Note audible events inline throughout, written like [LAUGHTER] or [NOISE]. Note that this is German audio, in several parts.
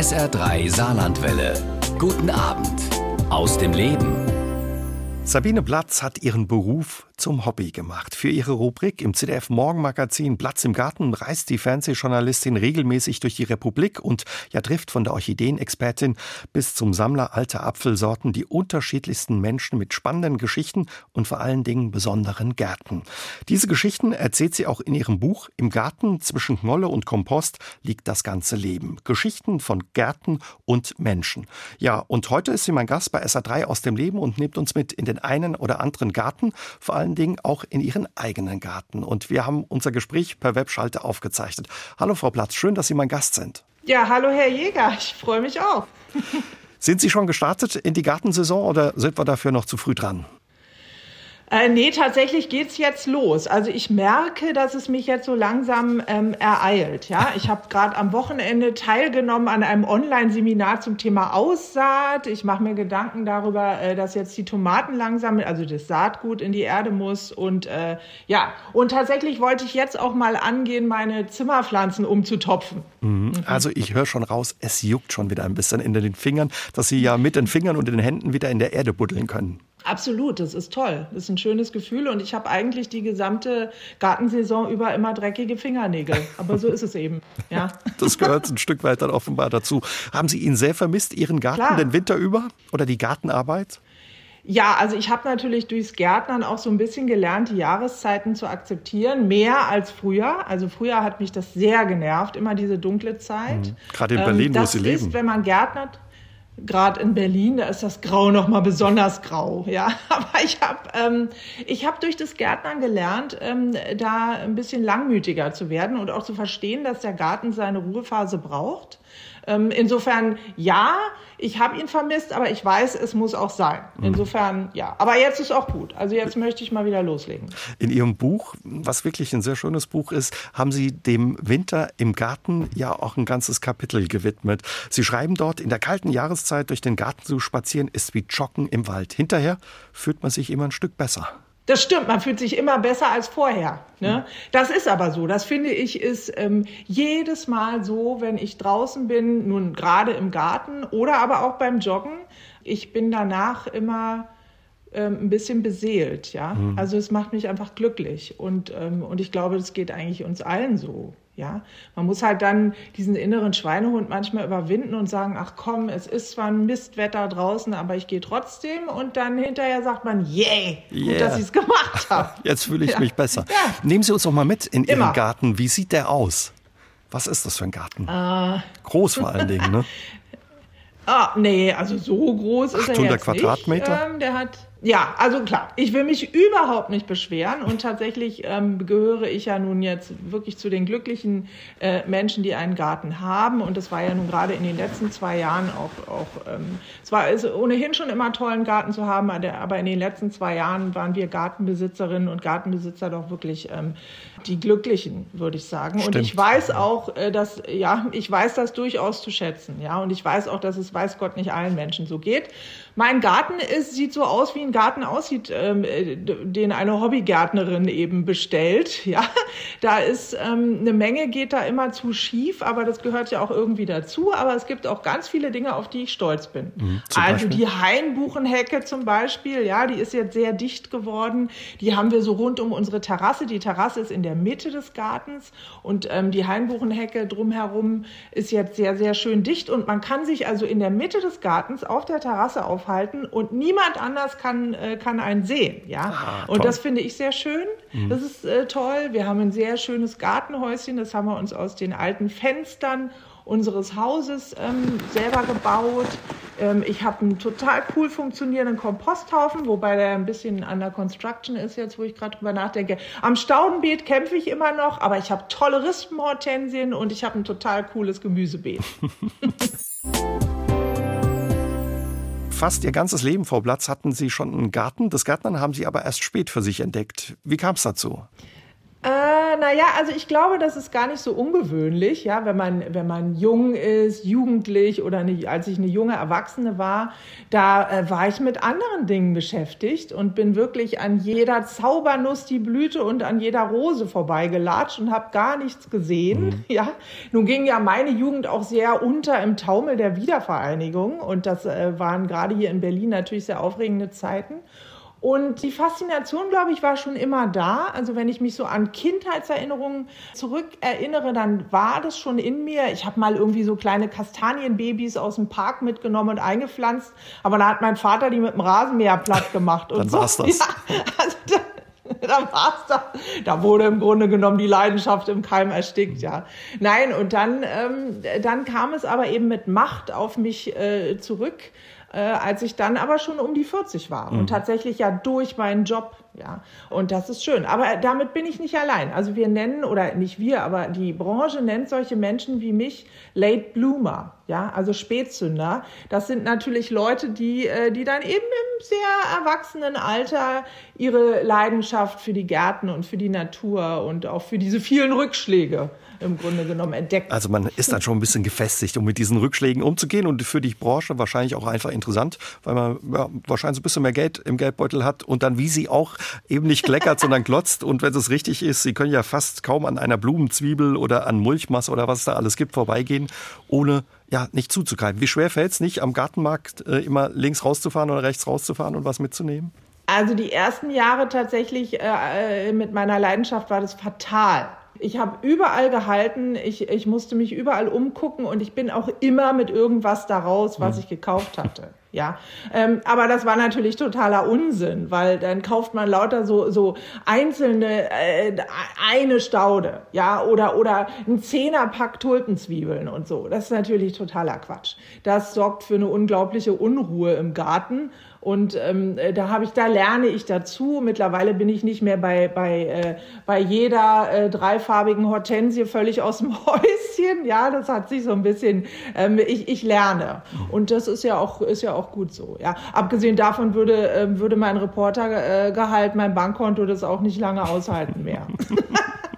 SR3 Saarlandwelle. Guten Abend aus dem Leben. Sabine Platz hat ihren Beruf zum Hobby gemacht. Für ihre Rubrik im ZDF Morgenmagazin Platz im Garten reist die Fernsehjournalistin regelmäßig durch die Republik und ja trifft von der Orchideenexpertin bis zum Sammler alter Apfelsorten die unterschiedlichsten Menschen mit spannenden Geschichten und vor allen Dingen besonderen Gärten. Diese Geschichten erzählt sie auch in ihrem Buch Im Garten zwischen Knolle und Kompost liegt das ganze Leben. Geschichten von Gärten und Menschen. Ja, und heute ist sie mein Gast bei SA3 aus dem Leben und nimmt uns mit in den einen oder anderen Garten, vor allen Dingen auch in ihren eigenen Garten. Und wir haben unser Gespräch per Webschalte aufgezeichnet. Hallo Frau Platz, schön, dass Sie mein Gast sind. Ja, hallo Herr Jäger, ich freue mich auch. sind Sie schon gestartet in die Gartensaison oder sind wir dafür noch zu früh dran? Äh, nee, tatsächlich geht's jetzt los. Also ich merke, dass es mich jetzt so langsam ähm, ereilt. Ja, ich habe gerade am Wochenende teilgenommen an einem Online-Seminar zum Thema Aussaat. Ich mache mir Gedanken darüber, äh, dass jetzt die Tomaten langsam, also das Saatgut in die Erde muss. Und äh, ja, und tatsächlich wollte ich jetzt auch mal angehen, meine Zimmerpflanzen umzutopfen. Mhm. Also ich höre schon raus, es juckt schon wieder ein bisschen in den Fingern, dass Sie ja mit den Fingern und den Händen wieder in der Erde buddeln können. Absolut, das ist toll. Das ist ein schönes Gefühl und ich habe eigentlich die gesamte Gartensaison über immer dreckige Fingernägel. Aber so ist es eben. [LAUGHS] Ja. Das gehört ein Stück weit dann offenbar dazu. Haben Sie ihn sehr vermisst, Ihren Garten Klar. den Winter über oder die Gartenarbeit? Ja, also ich habe natürlich durchs Gärtnern auch so ein bisschen gelernt, die Jahreszeiten zu akzeptieren, mehr als früher. Also früher hat mich das sehr genervt, immer diese dunkle Zeit. Mhm. Gerade in Berlin, ähm, wo Sie leben. Das ist, wenn man gärtnert, gerade in Berlin, da ist das Grau noch mal besonders grau. Ja, [LAUGHS] aber ich habe ähm, ich habe durch das Gärtnern gelernt, ähm, da ein bisschen langmütiger zu werden und auch zu verstehen, dass der Garten seine Ruhephase braucht ähm, insofern ja, ich habe ihn vermisst, aber ich weiß, es muss auch sein. Mhm. Insofern ja. Aber jetzt ist auch gut. Also jetzt möchte ich mal wieder loslegen. In Ihrem Buch, was wirklich ein sehr schönes Buch ist, haben Sie dem Winter im Garten ja auch ein ganzes Kapitel gewidmet. Sie schreiben dort, in der kalten Jahreszeit durch den Garten zu spazieren ist wie Joggen im Wald. Hinterher fühlt man sich immer ein Stück besser. Das stimmt, man fühlt sich immer besser als vorher. Ne? Das ist aber so. Das finde ich ist ähm, jedes Mal so, wenn ich draußen bin, nun gerade im Garten oder aber auch beim Joggen. Ich bin danach immer ähm, ein bisschen beseelt. Ja? Mhm. Also es macht mich einfach glücklich. Und, ähm, und ich glaube, das geht eigentlich uns allen so. Ja, man muss halt dann diesen inneren Schweinehund manchmal überwinden und sagen, ach komm, es ist zwar ein Mistwetter draußen, aber ich gehe trotzdem und dann hinterher sagt man, yay, yeah, gut, dass ich es gemacht habe. [LAUGHS] Jetzt fühle ich ja. mich besser. Ja. Nehmen Sie uns doch mal mit in Ihren Immer. Garten. Wie sieht der aus? Was ist das für ein Garten? Uh. Groß vor allen Dingen, ne? [LAUGHS] ah, nee, also so groß ist er jetzt Quadratmeter? Nicht. Ähm, der hat ja, also klar, ich will mich überhaupt nicht beschweren und tatsächlich ähm, gehöre ich ja nun jetzt wirklich zu den glücklichen äh, Menschen, die einen Garten haben und das war ja nun gerade in den letzten zwei Jahren auch, auch ähm, es war also ohnehin schon immer toll, einen Garten zu haben, aber in den letzten zwei Jahren waren wir Gartenbesitzerinnen und Gartenbesitzer doch wirklich ähm, die Glücklichen, würde ich sagen. Stimmt. Und ich weiß auch, äh, dass, ja, ich weiß das durchaus zu schätzen, ja, und ich weiß auch, dass es weiß Gott nicht allen Menschen so geht. Mein Garten ist, sieht so aus, wie ein Garten aussieht, ähm, äh, den eine Hobbygärtnerin eben bestellt. [LAUGHS] Ja, da ist ähm, eine Menge geht da immer zu schief, aber das gehört ja auch irgendwie dazu. Aber es gibt auch ganz viele Dinge, auf die ich stolz bin. Mhm, also Beispiel? die Hainbuchenhecke zum Beispiel, ja, die ist jetzt sehr dicht geworden. Die haben wir so rund um unsere Terrasse. Die Terrasse ist in der Mitte des Gartens und ähm, die Hainbuchenhecke drumherum ist jetzt sehr, sehr schön dicht und man kann sich also in der Mitte des Gartens auf der Terrasse aufhalten aufhalten und niemand anders kann, äh, kann einen sehen. Ja? Ah, und das finde ich sehr schön. Mhm. Das ist äh, toll. Wir haben ein sehr schönes Gartenhäuschen. Das haben wir uns aus den alten Fenstern unseres Hauses ähm, selber gebaut. Ähm, ich habe einen total cool funktionierenden Komposthaufen, wobei der ein bisschen under construction ist jetzt, wo ich gerade drüber nachdenke. Am Staudenbeet kämpfe ich immer noch, aber ich habe tolle Rispenhortensien und ich habe ein total cooles Gemüsebeet. [LAUGHS] fast Ihr ganzes Leben, Frau Platz, hatten Sie schon einen Garten. Das Gärtnern haben Sie aber erst spät für sich entdeckt. Wie kam es dazu? Äh, naja, also ich glaube, das ist gar nicht so ungewöhnlich, ja, wenn man, wenn man jung ist, jugendlich oder eine, als ich eine junge Erwachsene war, da äh, war ich mit anderen Dingen beschäftigt und bin wirklich an jeder Zaubernuss die Blüte und an jeder Rose vorbeigelatscht und habe gar nichts gesehen, mhm. ja. Nun ging ja meine Jugend auch sehr unter im Taumel der Wiedervereinigung und das äh, waren gerade hier in Berlin natürlich sehr aufregende Zeiten. Und die Faszination, glaube ich, war schon immer da. Also wenn ich mich so an Kindheitserinnerungen zurückerinnere, dann war das schon in mir. Ich habe mal irgendwie so kleine Kastanienbabys aus dem Park mitgenommen und eingepflanzt, aber da hat mein Vater die mit dem Rasenmäher platt gemacht. Und dann so. war's das. [LAUGHS] Ja, also da, da war's da. Da wurde im Grunde genommen die Leidenschaft im Keim erstickt, ja. Nein, und dann, ähm, dann kam es aber eben mit Macht auf mich äh, zurück äh, als ich dann aber schon um die 40 war mhm. und tatsächlich ja durch meinen Job, ja. Und das ist schön. Aber damit bin ich nicht allein. Also wir nennen, oder nicht wir, aber die Branche nennt solche Menschen wie mich Late Bloomer, ja, also Spätzünder. Das sind natürlich Leute, die, äh, die dann eben im sehr erwachsenen Alter ihre Leidenschaft für die Gärten und für die Natur und auch für diese vielen Rückschläge im Grunde genommen entdeckt. Also man ist dann schon ein bisschen gefestigt, um mit diesen Rückschlägen umzugehen und für die Branche wahrscheinlich auch einfach interessant, weil man ja, wahrscheinlich so ein bisschen mehr Geld im Geldbeutel hat und dann wie sie auch eben nicht kleckert, [LAUGHS] sondern glotzt und wenn es richtig ist, sie können ja fast kaum an einer Blumenzwiebel oder an Mulchmasse oder was es da alles gibt vorbeigehen, ohne ja, nicht zuzugreifen. Wie schwer fällt es nicht, am Gartenmarkt äh, immer links rauszufahren oder rechts rauszufahren und was mitzunehmen? Also die ersten Jahre tatsächlich äh, äh mit meiner Leidenschaft war das fatal. Ich habe überall gehalten, ich, ich musste mich überall umgucken und ich bin auch immer mit irgendwas da raus, was mhm. ich gekauft hatte. [LAUGHS] Ja, ähm, aber das war natürlich totaler Unsinn, weil dann kauft man lauter so so einzelne äh, eine Staude, ja, oder oder ein Zehnerpack Tulpenzwiebeln und so. Das ist natürlich totaler Quatsch. Das sorgt für eine unglaubliche Unruhe im Garten und ähm, äh, da habe ich, da lerne ich dazu. Mittlerweile bin ich nicht mehr bei bei äh, bei jeder äh, dreifarbigen Hortensie völlig aus dem [LAUGHS] Häuschen. Ja, das hat sich so ein bisschen. Ähm, ich ich lerne und das ist ja auch ist ja auch gut so. Ja, abgesehen davon würde äh, würde mein Reportergehalt, mein Bankkonto das auch nicht lange aushalten mehr. [LAUGHS]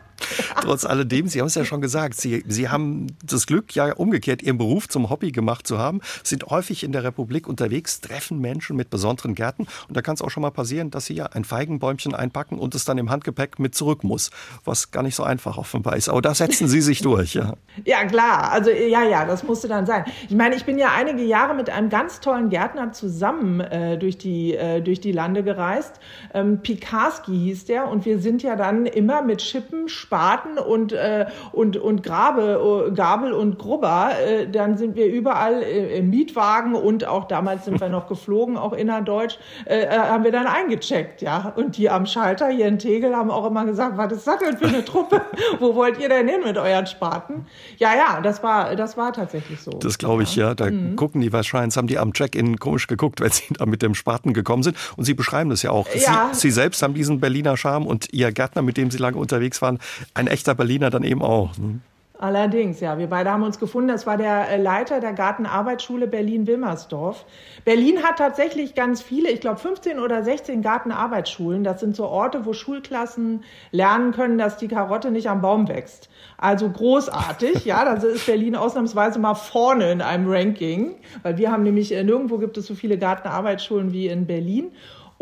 Trotz alledem, Sie haben es ja schon gesagt, Sie, Sie haben das Glück, ja umgekehrt Ihren Beruf zum Hobby gemacht zu haben, sind häufig in der Republik unterwegs, treffen Menschen mit besonderen Gärten und da kann es auch schon mal passieren, dass Sie ja ein Feigenbäumchen einpacken und es dann im Handgepäck mit zurück muss, was gar nicht so einfach offenbar ist. Aber da setzen Sie sich durch, ja. [LAUGHS] Ja, klar. Also ja, ja, das musste dann sein. Ich meine, ich bin ja einige Jahre mit einem ganz tollen Gärtner zusammen äh, durch, die, äh, durch die Lande gereist. Ähm, Pikarski hieß der und wir sind ja dann immer mit Schippen, Spaten Spaten und, äh, und, und Grabe, äh, Gabel und Grubber, äh, dann sind wir überall äh, im Mietwagen und auch damals sind wir noch geflogen, auch innerdeutsch, äh, äh, haben wir dann eingecheckt, ja. Und die am Schalter hier in Tegel haben auch immer gesagt, was ist das denn für eine Truppe? [LAUGHS] Wo wollt ihr denn hin mit euren Spaten? Ja, ja, das war, das war tatsächlich so. Das glaube ich, ja. Da mhm. gucken die wahrscheinlich, haben die am Check-in komisch geguckt, wenn sie [LAUGHS] da mit dem Spaten gekommen sind. Und Sie beschreiben das ja auch. Ja. Sie, sie selbst haben diesen Berliner Charme und Ihr Gärtner, mit dem Sie lange unterwegs waren, ein echter Berliner dann eben auch. Ne? Allerdings, ja. Wir beide haben uns gefunden. Das war der äh, Leiter der Gartenarbeitsschule Berlin-Wilmersdorf. Berlin hat tatsächlich ganz viele, ich glaube 15 oder 16 Gartenarbeitsschulen. Das sind so Orte, wo Schulklassen lernen können, dass die Karotte nicht am Baum wächst. Also großartig, ja. Da ist Berlin ausnahmsweise mal vorne in einem Ranking, weil wir haben nämlich äh, nirgendwo gibt es so viele Gartenarbeitsschulen wie in Berlin.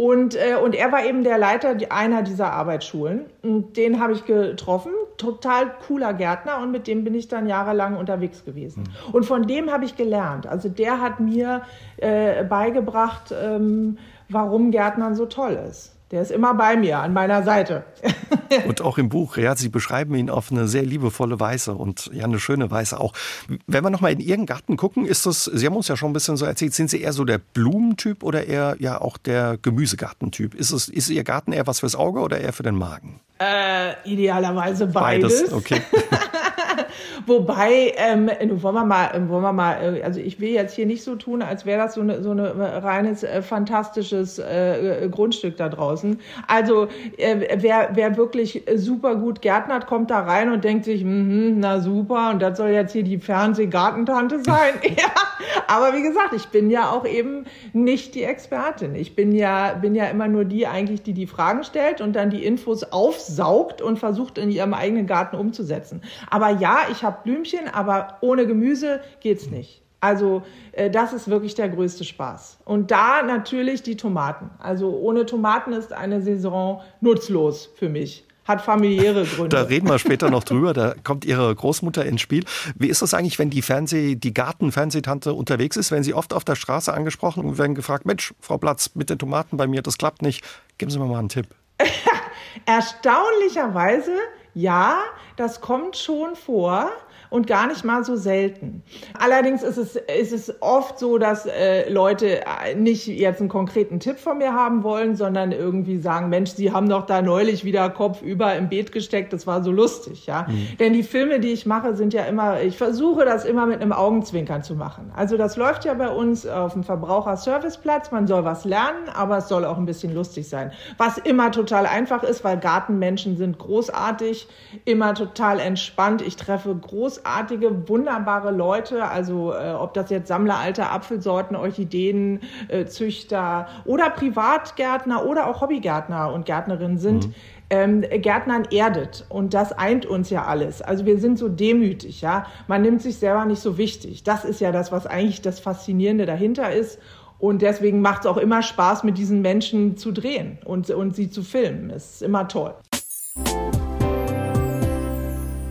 Und, äh, und er war eben der Leiter einer dieser Arbeitsschulen. Und den habe ich getroffen. Total cooler Gärtner und mit dem bin ich dann jahrelang unterwegs gewesen. Mhm. Und von dem habe ich gelernt. Also der hat mir äh, beigebracht, ähm, warum Gärtnern so toll ist. Der ist immer bei mir, an meiner Seite. [LAUGHS] und auch im Buch, ja, Sie beschreiben ihn auf eine sehr liebevolle Weise und ja, eine schöne Weise auch. Wenn wir nochmal in Ihren Garten gucken, ist das, Sie haben uns ja schon ein bisschen so erzählt, sind Sie eher so der Blumentyp oder eher ja auch der Gemüsegartentyp? Ist, es, ist Ihr Garten eher was fürs Auge oder eher für den Magen? Äh, idealerweise beides. Beides, okay. [LAUGHS] Wobei, ähm, wollen wir mal, wollen wir mal, äh, also ich will jetzt hier nicht so tun, als wäre das so eine, so eine reines äh, fantastisches äh, Grundstück da draußen. Also äh, wer, wer wirklich super gut gärtnert, kommt da rein und denkt sich, mm na super, und das soll jetzt hier die Fernsehgartentante [LAUGHS] sein. [LAUGHS] ja, Aber wie gesagt, ich bin ja auch eben nicht die Expertin. Ich bin ja, bin ja immer nur die eigentlich, die die Fragen stellt und dann die Infos aufsaugt und versucht in ihrem eigenen Garten umzusetzen. Aber ja, ich habe Blümchen, aber ohne Gemüse geht's nicht. Also äh, das ist wirklich der größte Spaß. Und da natürlich die Tomaten. Also ohne Tomaten ist eine Saison nutzlos für mich hat familiäre [LAUGHS] Gründe. Da reden wir später noch drüber. Da kommt Ihre Großmutter ins Spiel. Wie ist das eigentlich, wenn die Fernseh, die Gartenfernsehtante unterwegs ist? Wenn Sie oft auf der Straße angesprochen und werden gefragt, Mensch, Frau Platz, mit den Tomaten bei mir, das klappt nicht. Geben Sie mir mal einen Tipp. [LAUGHS] Erstaunlicherweise, ja, das kommt schon vor und gar nicht mal so selten. Allerdings ist es, ist es oft so, dass äh, Leute äh, nicht jetzt einen konkreten Tipp von mir haben wollen, sondern irgendwie sagen, Mensch, Sie haben doch da neulich wieder Kopf über im Beet gesteckt, das war so lustig, ja. Mhm. Denn die Filme, die ich mache, sind ja immer, ich versuche das immer mit einem Augenzwinkern zu machen. Also das läuft ja bei uns auf dem Verbraucherserviceplatz, man soll was lernen, aber es soll auch ein bisschen lustig sein. Was immer total einfach ist, weil Gartenmenschen sind großartig, immer total entspannt. Ich treffe groß großartige, wunderbare Leute, also äh, ob das jetzt Sammler alter Apfelsorten, Orchideen, äh, Züchter oder Privatgärtner oder auch Hobbygärtner und Gärtnerinnen sind. Mhm. Ähm, Gärtnern erdet und das eint uns ja alles. Also wir sind so demütig, ja. Man nimmt sich selber nicht so wichtig. Das ist ja das, was eigentlich das Faszinierende dahinter ist. Und deswegen macht es auch immer Spaß, mit diesen Menschen zu drehen und, und sie zu filmen. Es ist immer toll.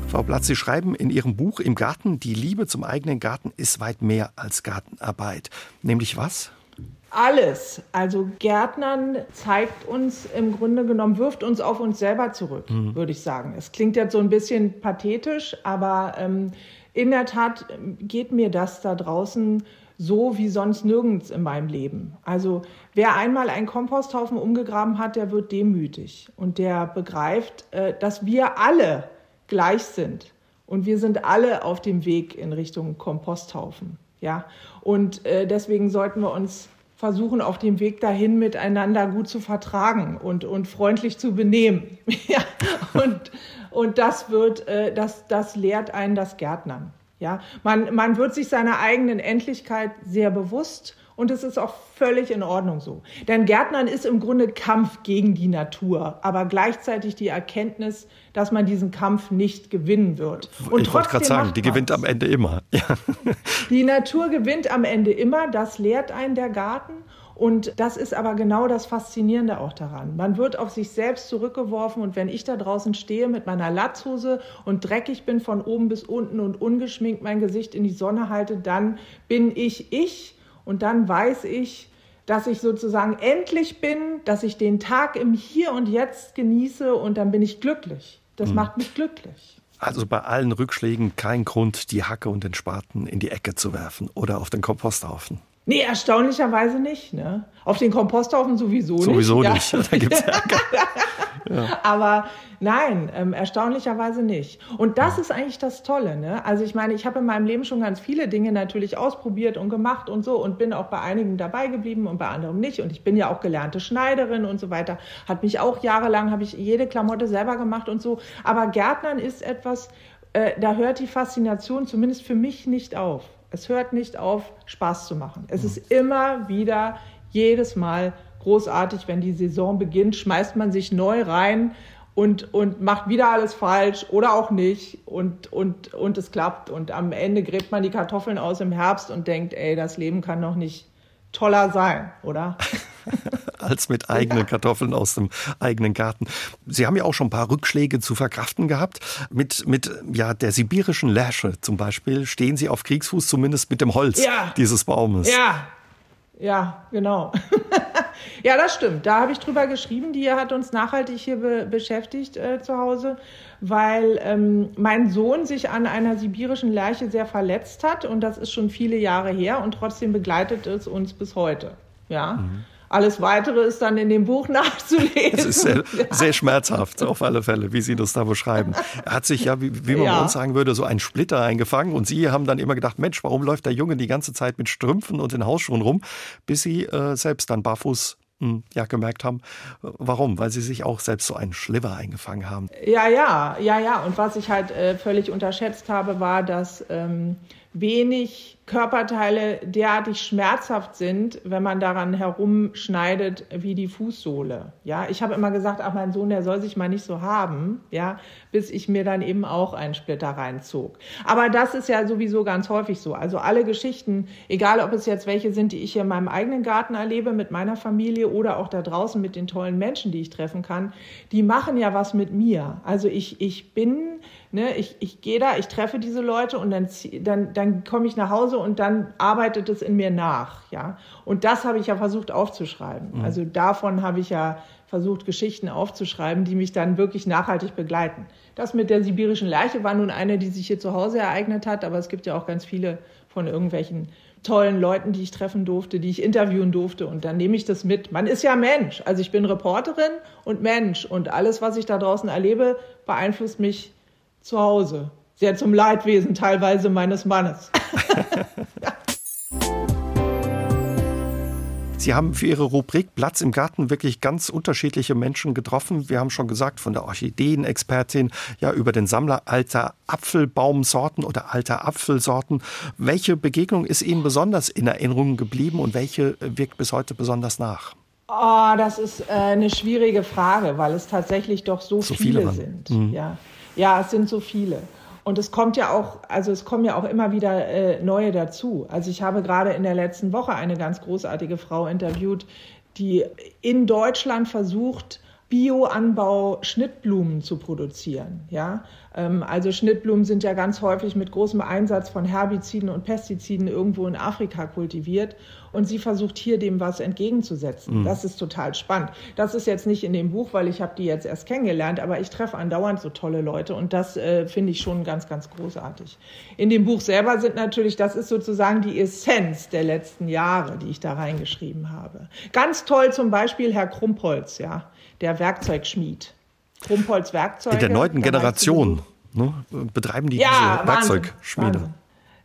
Frau Platz, Sie schreiben in Ihrem Buch Im Garten, die Liebe zum eigenen Garten ist weit mehr als Gartenarbeit. Nämlich was? Alles. Also Gärtnern zeigt uns im Grunde genommen, wirft uns auf uns selber zurück, mhm. würde ich sagen. Es klingt jetzt so ein bisschen pathetisch, aber ähm, in der Tat geht mir das da draußen so wie sonst nirgends in meinem Leben. Also wer einmal einen Komposthaufen umgegraben hat, der wird demütig und der begreift, äh, dass wir alle gleich sind. Und wir sind alle auf dem Weg in Richtung Komposthaufen. Ja? Und äh, deswegen sollten wir uns versuchen, auf dem Weg dahin miteinander gut zu vertragen und, und freundlich zu benehmen. [LAUGHS] ja? und, und das wird, äh, das, das lehrt einen das Gärtnern. Ja? Man, man wird sich seiner eigenen Endlichkeit sehr bewusst und es ist auch völlig in Ordnung so. Denn Gärtnern ist im Grunde Kampf gegen die Natur, aber gleichzeitig die Erkenntnis, dass man diesen Kampf nicht gewinnen wird. Und ich wollte gerade sagen, die gewinnt am Ende immer. [LAUGHS] Ja. Die Natur gewinnt am Ende immer, das lehrt einen der Garten. Und das ist aber genau das Faszinierende auch daran. Man wird auf sich selbst zurückgeworfen und wenn ich da draußen stehe mit meiner Latzhose und dreckig bin von oben bis unten und ungeschminkt mein Gesicht in die Sonne halte, dann bin ich ich und dann weiß ich, dass ich sozusagen endlich bin, dass ich den Tag im Hier und Jetzt genieße und dann bin ich glücklich. Das mhm. macht mich glücklich. Also bei allen Rückschlägen kein Grund, die Hacke und den Spaten in die Ecke zu werfen oder auf den Komposthaufen. Nee, erstaunlicherweise nicht. Ne? Auf den Komposthaufen sowieso nicht. Sowieso nicht. Ja. [LAUGHS] Da gibt's [LAUGHS] Ärger. Ja. Aber nein, ähm, erstaunlicherweise nicht. Und das ist eigentlich das Tolle. Ne? Also ich meine, ich habe in meinem Leben schon ganz viele Dinge natürlich ausprobiert und gemacht und so und bin auch bei einigen dabei geblieben und bei anderen nicht. Und ich bin ja auch gelernte Schneiderin und so weiter. Hat mich auch jahrelang, habe ich jede Klamotte selber gemacht und so. Aber Gärtnern ist etwas, äh, da hört die Faszination zumindest für mich nicht auf. Es hört nicht auf, Spaß zu machen. Es ist immer wieder, jedes Mal großartig, wenn die Saison beginnt, schmeißt man sich neu rein und, und macht wieder alles falsch oder auch nicht und, und, und es klappt. Und am Ende gräbt man die Kartoffeln aus im Herbst und denkt, ey, das Leben kann doch nicht toller sein, oder? [LAUGHS] Als mit eigenen. Kartoffeln aus dem eigenen Garten. Sie haben ja auch schon ein paar Rückschläge zu verkraften gehabt. Mit, mit ja, der sibirischen Lärsche zum Beispiel stehen Sie auf Kriegsfuß, zumindest mit dem Holz ja. dieses Baumes. Ja, ja, genau. [LAUGHS] ja, das stimmt. Da habe ich drüber geschrieben. Die hat uns nachhaltig hier be beschäftigt äh, zu Hause, weil ähm, mein Sohn sich an einer sibirischen Lerche sehr verletzt hat und das ist schon viele Jahre her und trotzdem begleitet es uns bis heute. Ja. Mhm. Alles Weitere ist dann in dem Buch [LAUGHS] nachzulesen. Es ist sehr, sehr, schmerzhaft, auf alle Fälle, wie Sie das da beschreiben. Er hat sich ja, wie, wie man ja. bei uns sagen würde, so einen Splitter eingefangen. Und Sie haben dann immer gedacht, Mensch, warum läuft der Junge die ganze Zeit mit Strümpfen und in Hausschuhen rum, bis Sie äh, selbst dann barfuß hm, ja, gemerkt haben. Warum? Weil sie sich auch selbst so einen Schliver eingefangen haben. Ja, ja, ja, ja. Und was ich halt äh, völlig unterschätzt habe, war, dass ähm, wenig Körperteile derartig schmerzhaft sind, wenn man daran herumschneidet wie die Fußsohle. Ja, ich habe immer gesagt, ach mein Sohn, der soll sich mal nicht so haben, ja, bis ich mir dann eben auch einen Splitter reinzog. Aber das ist ja sowieso ganz häufig so. Also alle Geschichten, egal ob es jetzt welche sind, die ich hier in meinem eigenen Garten erlebe mit meiner Familie oder auch da draußen mit den tollen Menschen, die ich treffen kann, die machen ja was mit mir. Also ich ich bin Ne, ich, ich gehe da, ich treffe diese Leute und dann, dann, dann komme ich nach Hause und dann arbeitet es in mir nach. Ja? Und das habe ich ja versucht aufzuschreiben. Mhm. Also davon habe ich ja versucht, Geschichten aufzuschreiben, die mich dann wirklich nachhaltig begleiten. Das mit der sibirischen Lerche war nun eine, die sich hier zu Hause ereignet hat, aber es gibt ja auch ganz viele von irgendwelchen tollen Leuten, die ich treffen durfte, die ich interviewen durfte. Und dann nehme ich das mit. Man ist ja Mensch. Also ich bin Reporterin und Mensch. Und alles, was ich da draußen erlebe, beeinflusst mich zu Hause. Sehr zum Leidwesen teilweise meines Mannes. [LAUGHS] Sie haben für Ihre Rubrik Platz im Garten wirklich ganz unterschiedliche Menschen getroffen. Wir haben schon gesagt, von der Orchideenexpertin ja über den Sammler alter Apfelbaumsorten oder alter Apfelsorten. Welche Begegnung ist Ihnen besonders in Erinnerung geblieben und welche wirkt bis heute besonders nach? Oh, das ist äh, eine schwierige Frage, weil es tatsächlich doch so, so viele, viele sind. Mhm. Ja. Ja, es sind so viele. Und es kommt ja auch, also es kommen ja auch immer wieder äh, neue dazu. Also ich habe gerade in der letzten Woche eine ganz großartige Frau interviewt, die in Deutschland versucht, Bioanbau Schnittblumen zu produzieren. Ja? Ähm, also Schnittblumen sind ja ganz häufig mit großem Einsatz von Herbiziden und Pestiziden irgendwo in Afrika kultiviert. Und sie versucht hier dem was entgegenzusetzen. Mhm. Das ist total spannend. Das ist jetzt nicht in dem Buch, weil ich habe die jetzt erst kennengelernt, aber ich treffe andauernd so tolle Leute und das äh, finde ich schon ganz, ganz großartig. In dem Buch selber sind natürlich, das ist sozusagen die Essenz der letzten Jahre, die ich da reingeschrieben habe. Ganz toll zum Beispiel Herr Krumpholz, ja, der Werkzeugschmied. Krumpholz Werkzeuge. In der neunten Generation ne, betreiben die ja, diese Werkzeugschmiede. Wahnsinn.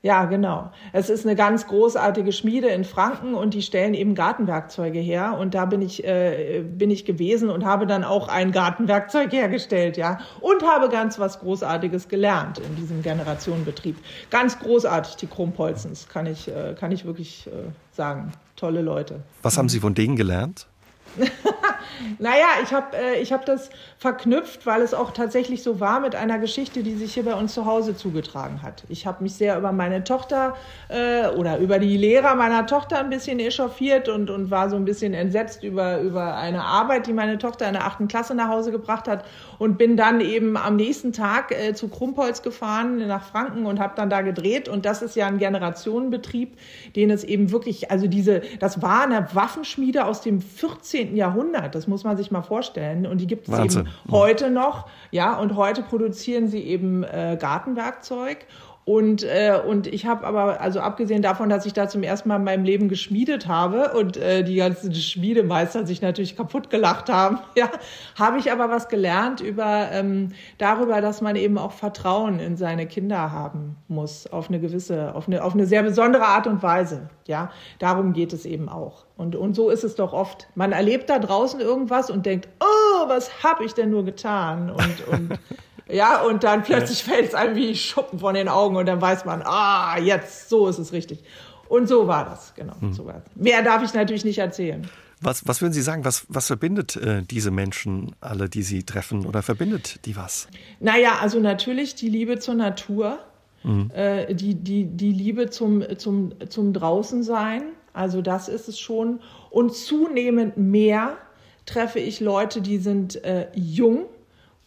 Ja, genau. Es ist eine ganz großartige Schmiede in Franken und die stellen eben Gartenwerkzeuge her. Und da bin ich, äh, bin ich gewesen und habe dann auch ein Gartenwerkzeug hergestellt, ja. Und habe ganz was Großartiges gelernt in diesem Generationenbetrieb. Ganz großartig, die Krumpolzens, kann ich, äh, kann ich wirklich äh, sagen. Tolle Leute. Was haben Sie von denen gelernt? [LAUGHS] naja, ich habe äh, hab das verknüpft, weil es auch tatsächlich so war mit einer Geschichte, die sich hier bei uns zu Hause zugetragen hat. Ich habe mich sehr über meine Tochter äh, oder über die Lehrer meiner Tochter ein bisschen echauffiert und, und war so ein bisschen entsetzt über, über eine Arbeit, die meine Tochter in der achten Klasse nach Hause gebracht hat und bin dann eben am nächsten Tag äh, zu Krumpholz gefahren nach Franken und habe dann da gedreht und das ist ja ein Generationenbetrieb, den es eben wirklich, also diese, das war eine Waffenschmiede aus dem 14. Jahrhundert, das muss man sich mal vorstellen. Und die gibt es eben heute noch, ja, und heute produzieren sie eben äh, Gartenwerkzeug und, äh, und ich habe aber, also abgesehen davon, dass ich da zum ersten Mal in meinem Leben geschmiedet habe und äh, die ganzen Schmiedemeister sich natürlich kaputt gelacht haben, [LAUGHS] ja, habe ich aber was gelernt über ähm, darüber, dass man eben auch Vertrauen in seine Kinder haben muss, auf eine gewisse, auf eine, auf eine sehr besondere Art und Weise. Ja, darum geht es eben auch. Und, und so ist es doch oft. Man erlebt da draußen irgendwas und denkt, oh, was habe ich denn nur getan? Und, und [LAUGHS] Ja, und dann plötzlich fällt es einem wie Schuppen von den Augen und dann weiß man, ah, jetzt, so ist es richtig. Und so war das, genau. Hm. So war Mehr darf ich natürlich nicht erzählen. Was, was würden Sie sagen, was, was verbindet äh, diese Menschen alle, die Sie treffen oder verbindet die was? Naja, also natürlich die Liebe zur Natur, mhm. äh, die, die, die Liebe zum, zum, zum Draußensein, also das ist es schon. Und zunehmend mehr treffe ich Leute, die sind äh, jung,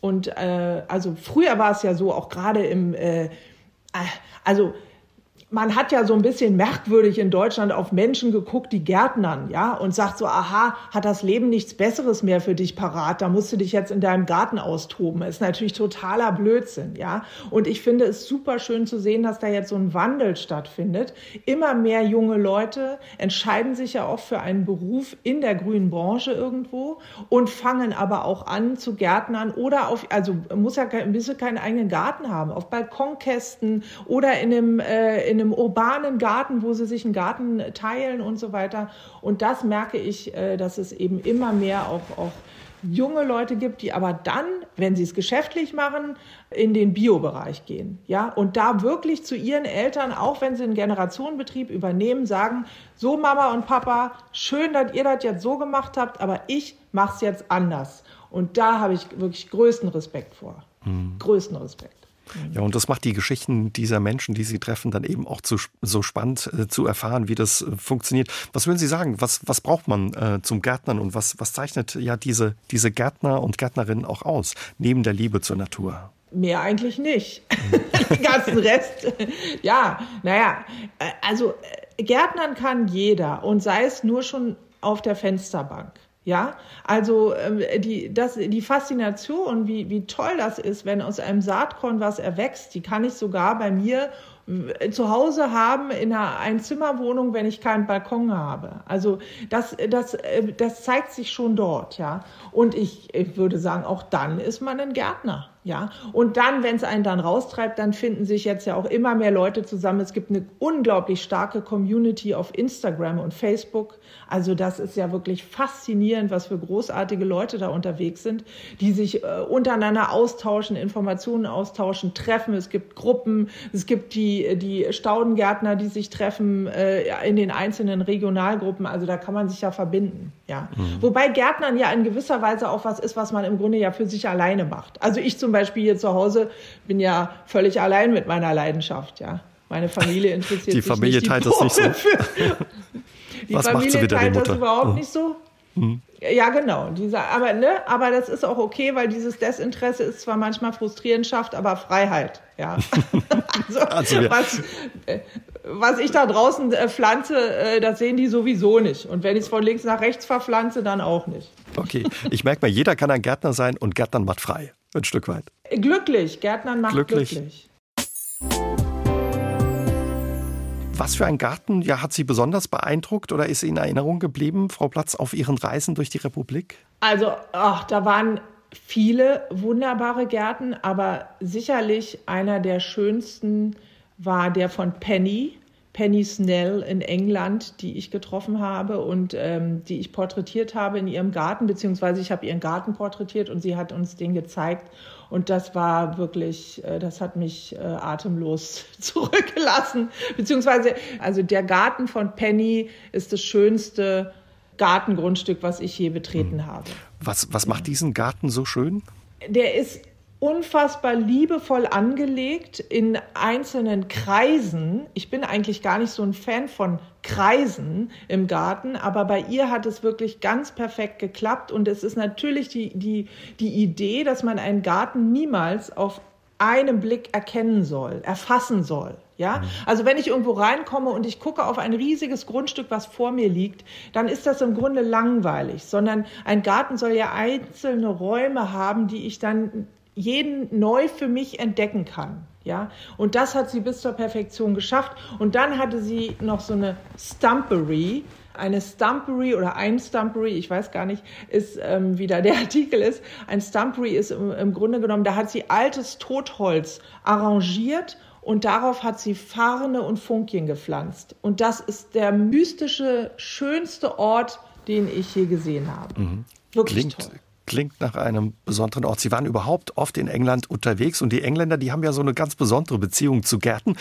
und äh, also früher war es ja so, auch gerade im, äh, äh also man hat ja so ein bisschen merkwürdig in Deutschland auf Menschen geguckt, die Gärtnern, ja, und sagt so, aha, hat das Leben nichts Besseres mehr für dich parat, da musst du dich jetzt in deinem Garten austoben. ist natürlich totaler Blödsinn, ja. Und ich finde es super schön zu sehen, dass da jetzt so ein Wandel stattfindet. Immer mehr junge Leute entscheiden sich ja auch für einen Beruf in der grünen Branche irgendwo und fangen aber auch an zu Gärtnern oder auf, also muss ja, müssen keinen eigenen Garten haben, auf Balkonkästen oder in einem, äh, in in einem urbanen Garten, wo sie sich einen Garten teilen und so weiter. Und das merke ich, äh, dass es eben immer mehr auch, auch junge Leute gibt, die aber dann, wenn sie es geschäftlich machen, in den Biobereich gehen, ja, und da wirklich zu ihren Eltern, auch wenn sie einen Generationenbetrieb übernehmen, sagen, so Mama und Papa, schön, dass ihr das jetzt so gemacht habt, aber ich mache es jetzt anders. Und da habe ich wirklich größten Respekt vor. Mhm. Größten Respekt. Ja, und das macht die Geschichten dieser Menschen, die Sie treffen, dann eben auch zu, so spannend äh, zu erfahren, wie das äh, funktioniert. Was würden Sie sagen? Was, was braucht man äh, zum Gärtnern und was, was zeichnet ja diese, diese Gärtner und Gärtnerinnen auch aus, neben der Liebe zur Natur? Mehr eigentlich nicht. [LAUGHS] Den ganzen Rest. ja, naja, äh, also äh, Gärtnern kann jeder und sei es nur schon auf der Fensterbank. Ja, also ähm, die, das, die Faszination, wie, wie toll das ist, wenn aus einem Saatkorn was erwächst, die kann ich sogar bei mir äh, zu Hause haben in einer Einzimmerwohnung, wenn ich keinen Balkon habe. Also das, das, äh, das zeigt sich schon dort, ja. Und ich, ich würde sagen, auch dann ist man ein Gärtner. Ja, und dann, wenn es einen dann raustreibt, dann finden sich jetzt ja auch immer mehr Leute zusammen. Es gibt eine unglaublich starke Community auf Instagram und Facebook. Also das ist ja wirklich faszinierend, was für großartige Leute da unterwegs sind, die sich äh, untereinander austauschen, Informationen austauschen, treffen. Es gibt Gruppen, es gibt die, die Staudengärtner, die sich treffen äh, in den einzelnen Regionalgruppen. Also da kann man sich ja verbinden. Ja, mhm. wobei Gärtnern ja in gewisser Weise auch was ist, was man im Grunde ja für sich alleine macht. Also ich zum Beispiel hier zu Hause bin ja völlig allein mit meiner Leidenschaft, ja. Meine Familie interessiert die sich Familie nicht. teilt das nicht so. Die Was Familie wieder, teilt das überhaupt mhm. nicht so. Mhm. Ja, genau. Diese, aber, ne, aber das ist auch okay, weil dieses Desinteresse ist zwar manchmal frustrierend, schafft aber Freiheit. Ja. [LAUGHS] also, also was, äh, was ich da draußen äh, pflanze, äh, das sehen die sowieso nicht. Und wenn ich es von links nach rechts verpflanze, dann auch nicht. Okay, ich merke mal, jeder kann ein Gärtner sein und Gärtnern macht frei. Ein Stück weit. Glücklich, Gärtnern macht glücklich. glücklich. Was für ein Garten ja, hat Sie besonders beeindruckt oder ist in Erinnerung geblieben, Frau Platz, auf Ihren Reisen durch die Republik? Also, ach, da waren viele wunderbare Gärten, aber sicherlich einer der schönsten war der von Penny. Penny Snell in England, die ich getroffen habe und ähm, die ich porträtiert habe in ihrem Garten, beziehungsweise ich habe ihren Garten porträtiert und sie hat uns den gezeigt. Und das war wirklich, äh, das hat mich äh, atemlos [LAUGHS] zurückgelassen. Beziehungsweise, also der Garten von Penny ist das schönste Gartengrundstück, was ich je betreten hm. habe. Was, was macht diesen Garten so schön? Der ist unfassbar liebevoll angelegt in einzelnen Kreisen. Ich bin eigentlich gar nicht so ein Fan von Kreisen im Garten, aber bei ihr hat es wirklich ganz perfekt geklappt und es ist natürlich die, die, die Idee, dass man einen Garten niemals auf einem Blick erkennen soll, erfassen soll. Ja, mhm. also wenn ich irgendwo reinkomme und ich gucke auf ein riesiges Grundstück, was vor mir liegt, dann ist das im Grunde langweilig, sondern ein Garten soll ja einzelne Räume haben, die ich dann jeden neu für mich entdecken kann. Ja, und das hat sie bis zur Perfektion geschafft. Und dann hatte sie noch so eine Stumpery. Eine Stumpery oder ein Stumpery, ich weiß gar nicht, ist, ähm, wie da der [LAUGHS] Artikel ist. Ein Stumpery ist im, im Grunde genommen, da hat sie altes Totholz arrangiert und darauf hat sie Farne und Funkchen gepflanzt. Und das ist der mystische, schönste Ort, den ich je gesehen habe. Mhm. Wirklich Klingt, toll klingt nach einem besonderen Ort. Sie waren überhaupt oft in England unterwegs und die Engländer, die haben ja so eine ganz besondere Beziehung zu Gärten.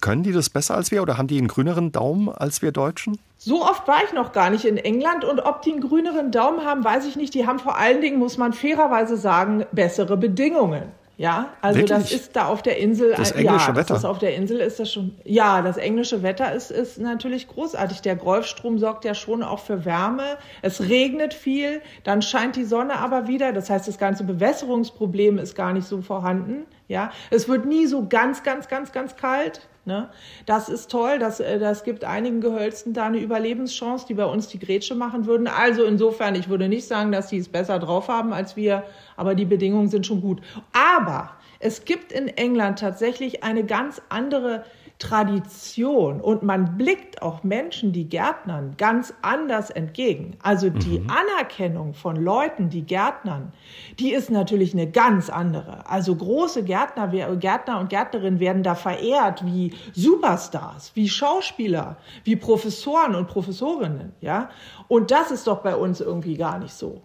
Können die das besser als wir oder haben die einen grüneren Daumen als wir Deutschen? So oft war ich noch gar nicht in England und ob die einen grüneren Daumen haben, weiß ich nicht. Die haben vor allen Dingen, muss man fairerweise sagen, bessere Bedingungen. Ja, also Wirklich? das ist da auf der Insel. Das englische ja, Wetter. Das ist auf der Insel ist das schon. Ja, das englische Wetter ist, ist natürlich großartig. Der Golfstrom sorgt ja schon auch für Wärme. Es regnet viel, dann scheint die Sonne aber wieder. Das heißt, das ganze Bewässerungsproblem ist gar nicht so vorhanden. Ja, es wird nie so ganz, ganz, ganz, ganz kalt. Ne? Das ist toll, das, äh, das gibt einigen Gehölzen da eine Überlebenschance, die bei uns die Grätsche machen würden. Also insofern, ich würde nicht sagen, dass sie es besser drauf haben als wir, aber die Bedingungen sind schon gut. Aber es gibt in England tatsächlich eine ganz andere Tradition und man blickt auch Menschen, die Gärtnern, ganz anders entgegen. Also die mhm. Anerkennung von Leuten, die Gärtnern, die ist natürlich eine ganz andere. Also große Gärtner, Gärtner und Gärtnerinnen werden da verehrt wie Superstars, wie Schauspieler, wie Professoren und Professorinnen, ja. Und das ist doch bei uns irgendwie gar nicht so.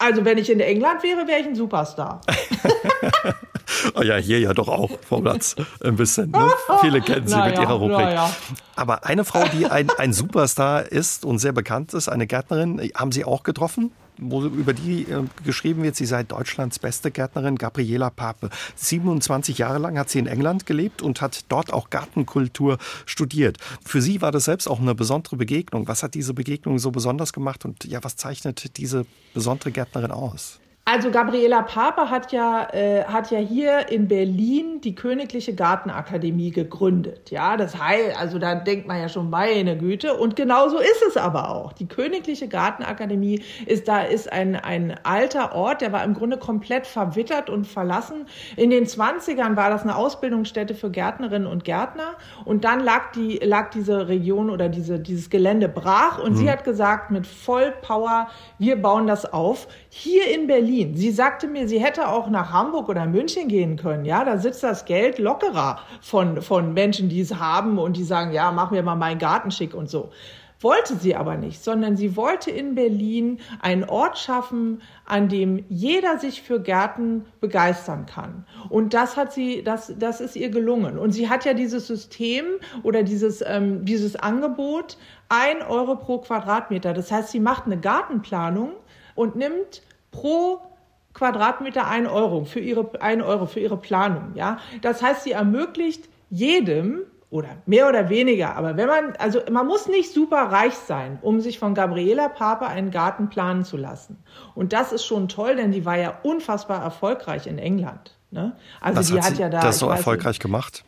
Also wenn ich in England wäre, wäre ich ein Superstar. oh [LAUGHS] ja, hier ja doch auch, Frau Platz, ein bisschen. Ne? [LAUGHS] Viele kennen Sie mit ja, Ihrer Rubrik. Ja. Aber eine Frau, die ein, ein Superstar ist und sehr bekannt ist, eine Gärtnerin, haben Sie auch getroffen? Wo über die äh, geschrieben wird, sie sei Deutschlands beste Gärtnerin, Gabriela Pape. 27 Jahre lang hat sie in England gelebt und hat dort auch Gartenkultur studiert. Für sie war das selbst auch eine besondere Begegnung. Was hat diese Begegnung so besonders gemacht und ja, was zeichnet diese besondere Gärtnerin aus? Also Gabriela Pape hat ja, äh, hat ja hier in Berlin die Königliche Gartenakademie gegründet. Ja, das heißt, also da denkt man ja schon, meine Güte. Und genauso ist es aber auch. Die Königliche Gartenakademie ist, da ist ein, ein alter Ort, der war im Grunde komplett verwittert und verlassen. In den 20ern war das eine Ausbildungsstätte für Gärtnerinnen und Gärtner. Und dann lag die, lag diese Region oder diese, dieses Gelände brach. Und mhm. sie hat gesagt, mit Vollpower, wir bauen das auf. Hier in Berlin. Sie sagte mir, sie hätte auch nach Hamburg oder München gehen können. Ja, da sitzt das Geld lockerer von, von Menschen, die es haben und die sagen, ja, mach mir mal meinen Garten schick und so. Wollte sie aber nicht, sondern sie wollte in Berlin einen Ort schaffen, an dem jeder sich für Gärten begeistern kann. Und das hat sie, das, das ist ihr gelungen. Und sie hat ja dieses System oder dieses, ähm, dieses Angebot, ein Euro pro Quadratmeter. Das heißt, sie macht eine Gartenplanung und nimmt pro Quadratmeter ein Euro für ihre, ein Euro für ihre Planung. Ja? Das heißt, sie ermöglicht jedem oder mehr oder weniger, aber wenn man, also man muss nicht super reich sein, um sich von Gabriela Pape einen Garten planen zu lassen. Und das ist schon toll, denn die war ja unfassbar erfolgreich in England. Ne? Also Was die hat, hat ja da. Das so erfolgreich nicht, gemacht?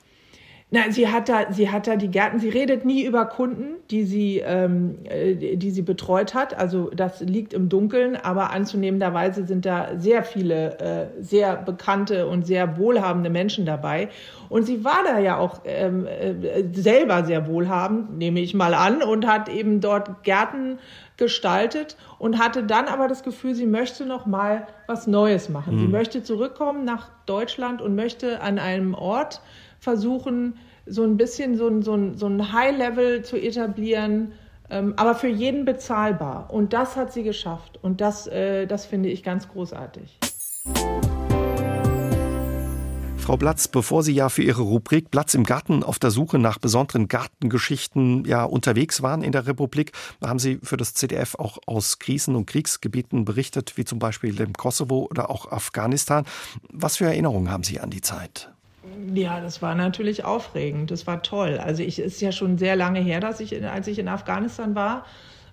Na, sie hat da, sie hat da die Gärten. Sie redet nie über Kunden, die sie, ähm, äh, die sie betreut hat. Also das liegt im Dunkeln. Aber anzunehmenderweise sind da sehr viele äh, sehr bekannte und sehr wohlhabende Menschen dabei. Und sie war da ja auch ähm, äh, selber sehr wohlhabend, nehme ich mal an, und hat eben dort Gärten gestaltet und hatte dann aber das Gefühl, sie möchte noch mal was Neues machen. Mhm. Sie möchte zurückkommen nach Deutschland und möchte an einem Ort versuchen, so ein bisschen so ein, so ein, so ein High-Level zu etablieren, ähm, aber für jeden bezahlbar. Und das hat sie geschafft. Und das, äh, das finde ich ganz großartig. Frau Platz, bevor Sie ja für Ihre Rubrik Platz im Garten auf der Suche nach besonderen Gartengeschichten ja unterwegs waren in der Republik, haben Sie für das CDF auch aus Krisen- und Kriegsgebieten berichtet, wie zum Beispiel dem Kosovo oder auch Afghanistan. Was für Erinnerungen haben Sie an die Zeit? Ja, das war natürlich aufregend. Das war toll. Also ich ist ja schon sehr lange her, dass ich, als ich in Afghanistan war.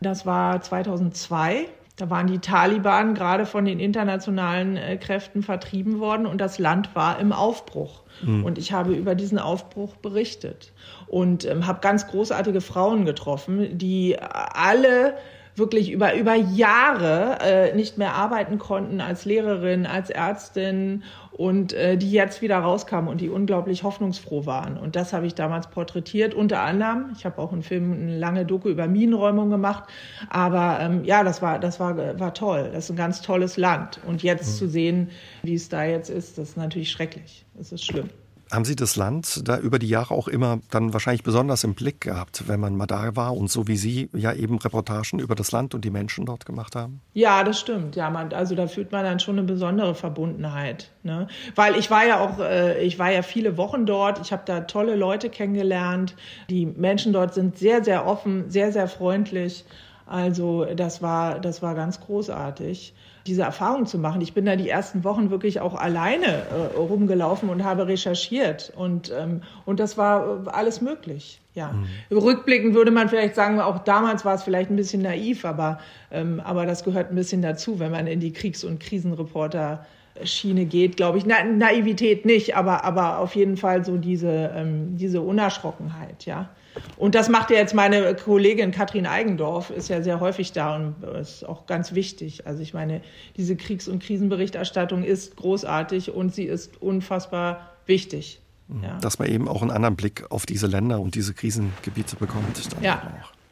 Das war 2002. Da waren die Taliban gerade von den internationalen äh, Kräften vertrieben worden und das Land war im Aufbruch. Mhm. Und ich habe über diesen Aufbruch berichtet und ähm, habe ganz großartige Frauen getroffen, die alle wirklich über, über Jahre äh, nicht mehr arbeiten konnten als Lehrerin, als Ärztin und äh, die jetzt wieder rauskamen und die unglaublich hoffnungsfroh waren. Und das habe ich damals porträtiert, unter anderem. Ich habe auch einen Film, eine lange Doku über Minenräumung gemacht. Aber ähm, ja, das war, das war, war toll. Das ist ein ganz tolles Land. Und jetzt mhm. zu sehen, wie es da jetzt ist, das ist natürlich schrecklich. Das ist schlimm. Haben Sie das Land da über die Jahre auch immer dann wahrscheinlich besonders im Blick gehabt, wenn man mal da war und so wie Sie ja eben Reportagen über das Land und die Menschen dort gemacht haben? Ja, das stimmt. Ja, man, also da fühlt man dann schon eine besondere Verbundenheit. Ne? Weil ich war ja auch, äh, ich war ja viele Wochen dort. Ich habe da tolle Leute kennengelernt. Die Menschen dort sind sehr, sehr offen, sehr, sehr freundlich. Also das war, das war ganz großartig diese Erfahrung zu machen. Ich bin da die ersten Wochen wirklich auch alleine äh, rumgelaufen und habe recherchiert und, ähm, und das war äh, alles möglich. Ja. Mhm. Rückblickend würde man vielleicht sagen, auch damals war es vielleicht ein bisschen naiv, aber, ähm, aber das gehört ein bisschen dazu, wenn man in die Kriegs- und Krisenreporter Schiene geht, glaube ich. Na, Naivität nicht, aber, aber auf jeden Fall so diese, ähm, diese Unerschrockenheit, ja. Und das macht ja jetzt meine Kollegin Katrin Eigendorf, ist ja sehr häufig da und ist auch ganz wichtig. Also ich meine, diese Kriegs- und Krisenberichterstattung ist großartig und sie ist unfassbar wichtig. Mhm. Ja. Dass man eben auch einen anderen Blick auf diese Länder und diese Krisengebiete bekommt. ja,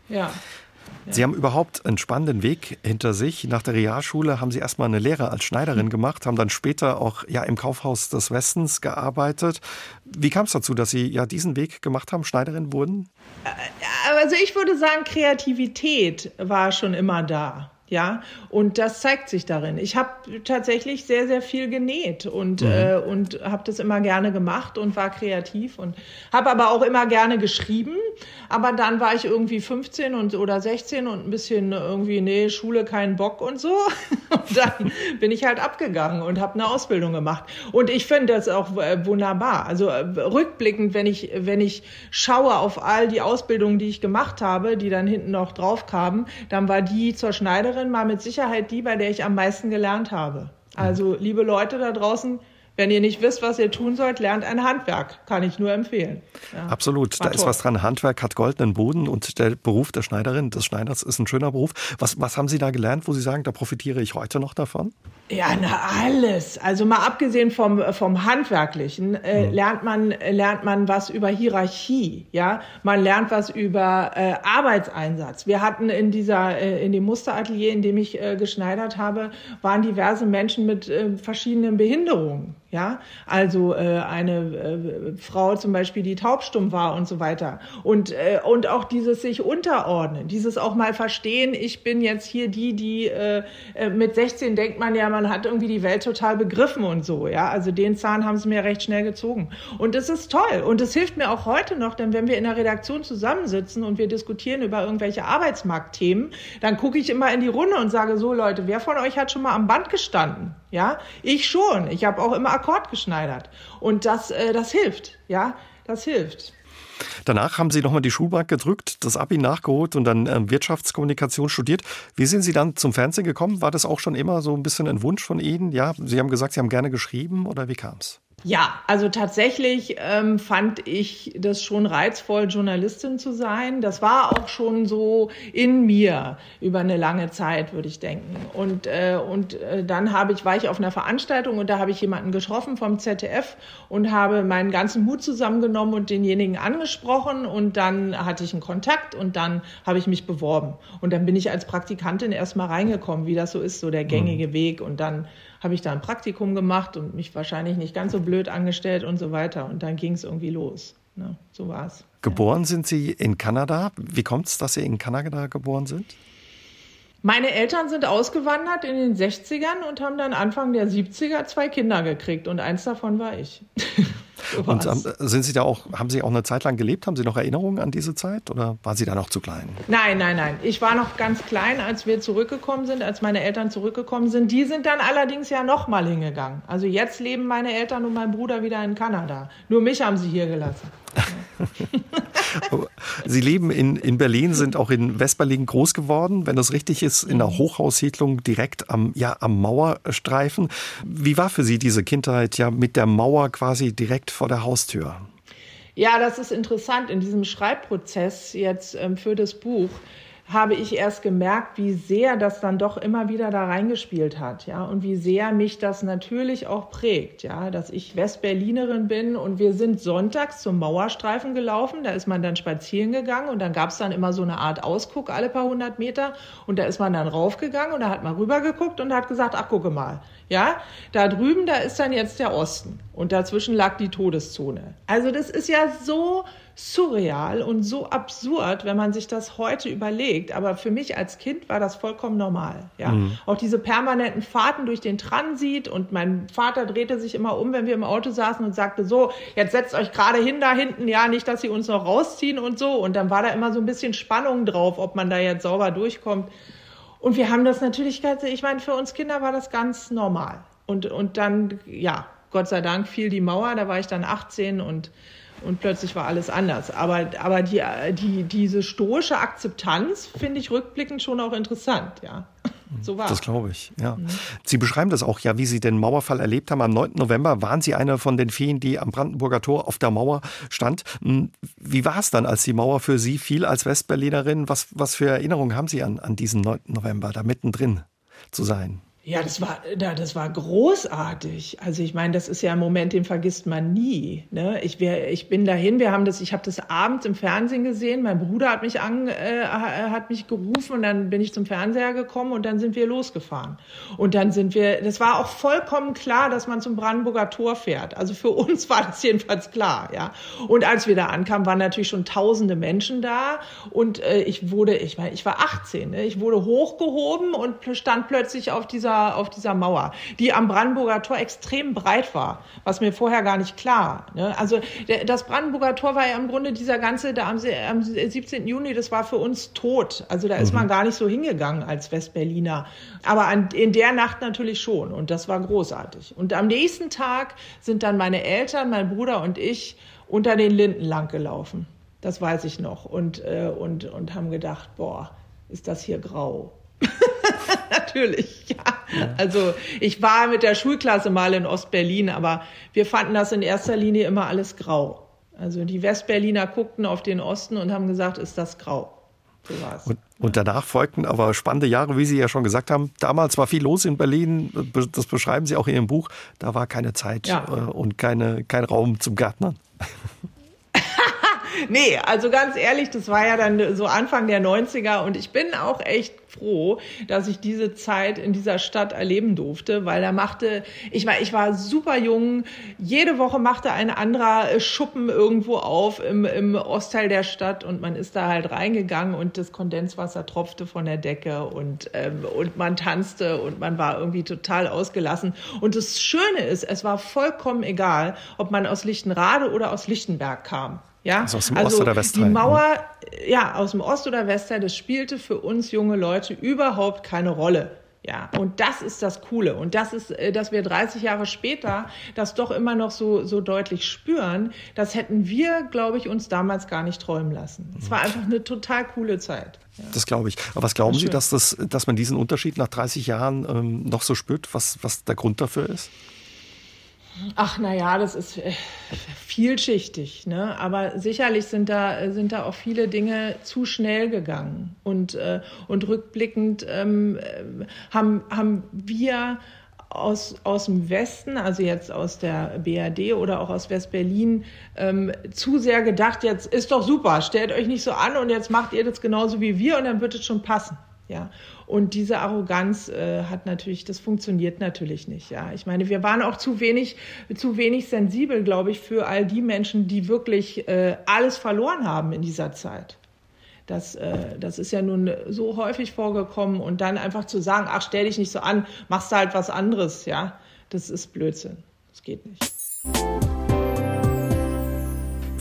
ja. Sie haben überhaupt einen spannenden Weg hinter sich. Nach der Realschule haben Sie erstmal eine Lehre als Schneiderin [LAUGHS] gemacht, haben dann später auch ja im Kaufhaus des Westens gearbeitet. Wie kam es dazu, dass Sie ja diesen Weg gemacht haben, Schneiderin wurden? Äh, also ich würde sagen, Kreativität war schon immer da. Ja, und das zeigt sich darin. Ich habe tatsächlich sehr, sehr viel genäht und, mhm. äh, und habe das immer gerne gemacht und war kreativ und habe aber auch immer gerne geschrieben. Aber dann war ich irgendwie 15 und, oder 16 und ein bisschen irgendwie, nee, Schule keinen Bock und so. [LAUGHS] Und dann bin ich halt abgegangen und habe eine Ausbildung gemacht. Und ich finde das auch äh, wunderbar. Also äh, rückblickend, wenn ich, wenn ich schaue auf all die Ausbildungen, die ich gemacht habe, die dann hinten noch drauf kamen, dann war die zur Schneiderin Lehrerin war mit Sicherheit die, bei der ich am meisten gelernt habe. Also, liebe Leute da draußen, wenn ihr nicht wisst, was ihr tun sollt, lernt ein Handwerk. Kann ich nur empfehlen. Ja. Absolut. War da toll. ist was dran. Handwerk hat goldenen Boden und der Beruf der Schneiderin, des Schneiders ist ein schöner Beruf. Was, was haben Sie da gelernt, wo Sie sagen, da profitiere ich heute noch davon? Ja, na alles. Also mal abgesehen vom, vom Handwerklichen äh, mhm. lernt man lernt man was über Hierarchie, ja. Man lernt was über äh, Arbeitseinsatz. Wir hatten in dieser äh, in dem Musteratelier, in dem ich äh, geschneidert habe, waren diverse Menschen mit äh, verschiedenen Behinderungen. Ja, also äh, eine äh, Frau zum Beispiel, die taubstumm war und so weiter. Und, äh, und auch dieses sich unterordnen, dieses auch mal verstehen, ich bin jetzt hier die, die äh, äh mit 16 denkt man ja, man hat irgendwie die Welt total begriffen und so. Ja, also den Zahn haben sie mir recht schnell gezogen. Und das ist toll. Und das hilft mir auch heute noch, denn wenn wir in der Redaktion zusammensitzen und wir diskutieren über irgendwelche Arbeitsmarktthemen, dann gucke ich immer in die Runde und sage so, Leute, wer von euch hat schon mal am Band gestanden? Ja, ich schon. Ich habe auch immer Akkord geschneidert. Und das, äh, das hilft. Ja, das hilft. Danach haben Sie nochmal die Schulbank gedrückt, das Abi nachgeholt und dann ähm, Wirtschaftskommunikation studiert. Wie sind Sie dann zum Fernsehen gekommen? War das auch schon immer so ein bisschen ein Wunsch von Ihnen? Ja, Sie haben gesagt, Sie haben gerne geschrieben oder wie kam es? Ja, also tatsächlich ähm, fand ich das schon reizvoll, Journalistin zu sein. Das war auch schon so in mir über eine lange Zeit, würde ich denken. Und, äh, und äh, dann habe ich, war ich auf einer Veranstaltung und da habe ich jemanden getroffen vom ZDF und habe meinen ganzen Mut zusammengenommen und denjenigen angesprochen und dann hatte ich einen Kontakt und dann habe ich mich beworben. Und dann bin ich als Praktikantin erstmal reingekommen, wie das so ist, so der gängige mhm. Weg. Und dann habe ich da ein Praktikum gemacht und mich wahrscheinlich nicht ganz so blöd angestellt und so weiter. Und dann ging es irgendwie los. Ne? So war es. Geboren ja. sind Sie in Kanada. Wie kommt es, dass Sie in Kanada geboren sind? Meine Eltern sind ausgewandert in den 60ern und haben dann Anfang der 70er zwei Kinder gekriegt und eins davon war ich. [LAUGHS] [LAUGHS] Und ähm, sind Sie da auch, haben Sie auch eine Zeit lang gelebt? Haben Sie noch Erinnerungen an diese Zeit oder waren Sie da noch zu klein? Nein, nein, nein. Ich war noch ganz klein, als wir zurückgekommen sind, als meine Eltern zurückgekommen sind. Die sind dann allerdings ja noch mal hingegangen. Also jetzt leben meine Eltern und mein Bruder wieder in Kanada. Nur mich haben sie hier gelassen. [LAUGHS] Sie leben in, in Berlin, sind auch in Westberlin groß geworden, wenn das richtig ist, in einer Hochhaussiedlung direkt am, ja, am Mauerstreifen. Wie war für Sie diese Kindheit ja mit der Mauer quasi direkt vor der Haustür? Ja, das ist interessant in diesem Schreibprozess jetzt ähm, für das Buch habe ich erst gemerkt, wie sehr das dann doch immer wieder da reingespielt hat, ja, und wie sehr mich das natürlich auch prägt, ja, dass ich Westberlinerin bin und wir sind sonntags zum Mauerstreifen gelaufen, da ist man dann spazieren gegangen und dann gab es dann immer so eine Art Ausguck alle paar hundert Meter und da ist man dann raufgegangen und da hat man rübergeguckt und hat gesagt, ach gucke mal, ja, da drüben, da ist dann jetzt der Osten und dazwischen lag die Todeszone. Also das ist ja so surreal und so absurd, wenn man sich das heute überlegt. Aber für mich als Kind war das vollkommen normal. Ja, mhm. auch diese permanenten Fahrten durch den Transit und mein Vater drehte sich immer um, wenn wir im Auto saßen und sagte so, jetzt setzt euch gerade hin da hinten, ja, nicht, dass sie uns noch rausziehen und so. Und dann war da immer so ein bisschen Spannung drauf, ob man da jetzt sauber durchkommt. Und wir haben das natürlich, ich meine, für uns Kinder war das ganz normal. Und, und dann, ja, Gott sei Dank fiel die Mauer, da war ich dann 18 und und plötzlich war alles anders. Aber, aber die, die, diese stoische Akzeptanz finde ich rückblickend schon auch interessant, ja. So war Das glaube ich, ja. Mhm. Sie beschreiben das auch ja, wie Sie den Mauerfall erlebt haben. Am 9. November waren Sie eine von den vielen, die am Brandenburger Tor auf der Mauer stand. Hm, wie war es dann, als die Mauer für Sie fiel als Westberlinerin? Was, was für Erinnerungen haben Sie an, an diesen 9. November, da mittendrin zu sein? Ja, das war, das war großartig. Also ich meine, das ist ja ein Moment, den vergisst man nie. Ne? Ich, wär, ich bin dahin, wir haben das, ich habe das abends im Fernsehen gesehen. Mein Bruder hat mich an, äh, hat mich gerufen und dann bin ich zum Fernseher gekommen und dann sind wir losgefahren. Und dann sind wir, das war auch vollkommen klar, dass man zum Brandenburger Tor fährt. Also für [LAUGHS] uns war das jedenfalls klar, ja. Und als wir da ankamen, waren natürlich schon tausende Menschen da und äh, ich wurde, ich meine, ich war 18, ne? ich wurde hochgehoben und stand plötzlich auf dieser auf dieser Mauer, die am Brandenburger Tor extrem breit war, was mir vorher gar nicht klar. Ne? Also der, das Brandenburger Tor war ja im Grunde dieser ganze, da am, am 17. Juni, das war für uns tot. Also da ist mhm. man gar nicht so hingegangen als Westberliner. Aber an, in der Nacht natürlich schon und das war großartig. Und am nächsten Tag sind dann meine Eltern, mein Bruder und ich unter den Linden lang gelaufen. Das weiß ich noch. Und, äh, und, und haben gedacht, boah, ist das hier grau. [LAUGHS] Natürlich, ja. ja. Also ich war mit der Schulklasse mal in Ostberlin, aber wir fanden das in erster Linie immer alles grau. Also die Westberliner guckten auf den Osten und haben gesagt, ist das grau. So. Und, und danach folgten aber spannende Jahre, wie Sie ja schon gesagt haben. Damals war viel los in Berlin, das beschreiben Sie auch in Ihrem Buch. Da war keine Zeit ja. Äh, und keine, kein Raum zum Gärtnern. [LAUGHS] nee, also ganz ehrlich, das war ja dann so Anfang der 90er und ich bin auch echt froh, dass ich diese Zeit in dieser Stadt erleben durfte, weil da machte, ich war, ich war super jung, jede Woche machte ein anderer Schuppen irgendwo auf im, im Ostteil der Stadt und man ist da halt reingegangen und das Kondenswasser tropfte von der Decke und, ähm, und man tanzte und man war irgendwie total ausgelassen. Und das Schöne ist, es war vollkommen egal, ob man aus Lichtenrade oder aus Lichtenberg kam. Ja, also aus dem also Ost- oder Westteil. Die Mauer, ja, aus dem Ost- oder Westteil, das spielte für uns junge Leute überhaupt keine Rolle. Ja, und das ist das Coole. Und das ist, äh, dass wir 30 Jahre später das doch immer noch so, so deutlich spüren, das hätten wir, glaube ich, uns damals gar nicht träumen lassen. Es war einfach eine total coole Zeit. Ja. Das glaube ich. Aber was glauben Sie, dass, das, dass man diesen Unterschied nach 30 Jahren ähm, noch so spürt, was, was der Grund dafür ist? Ach, na ja, das ist äh, vielschichtig, ne? Aber sicherlich sind da, sind da auch viele Dinge zu schnell gegangen. Und, äh, und rückblickend ähm, äh, haben, haben wir aus, aus dem Westen, also jetzt aus der BRD oder auch aus Westberlin, ähm, zu sehr gedacht, jetzt ist doch super, stellt euch nicht so an und jetzt macht ihr das genauso wie wir und dann wird es schon passen. Ja, und diese Arroganz äh, hat natürlich, das funktioniert natürlich nicht. Ja, ich meine, wir waren auch zu wenig, zu wenig sensibel, glaube ich, für all die Menschen, die wirklich äh, alles verloren haben in dieser Zeit. Das, äh, das ist ja nun so häufig vorgekommen und dann einfach zu sagen, ach, stell dich nicht so an, machst halt was anderes, ja, das ist Blödsinn. Das geht nicht.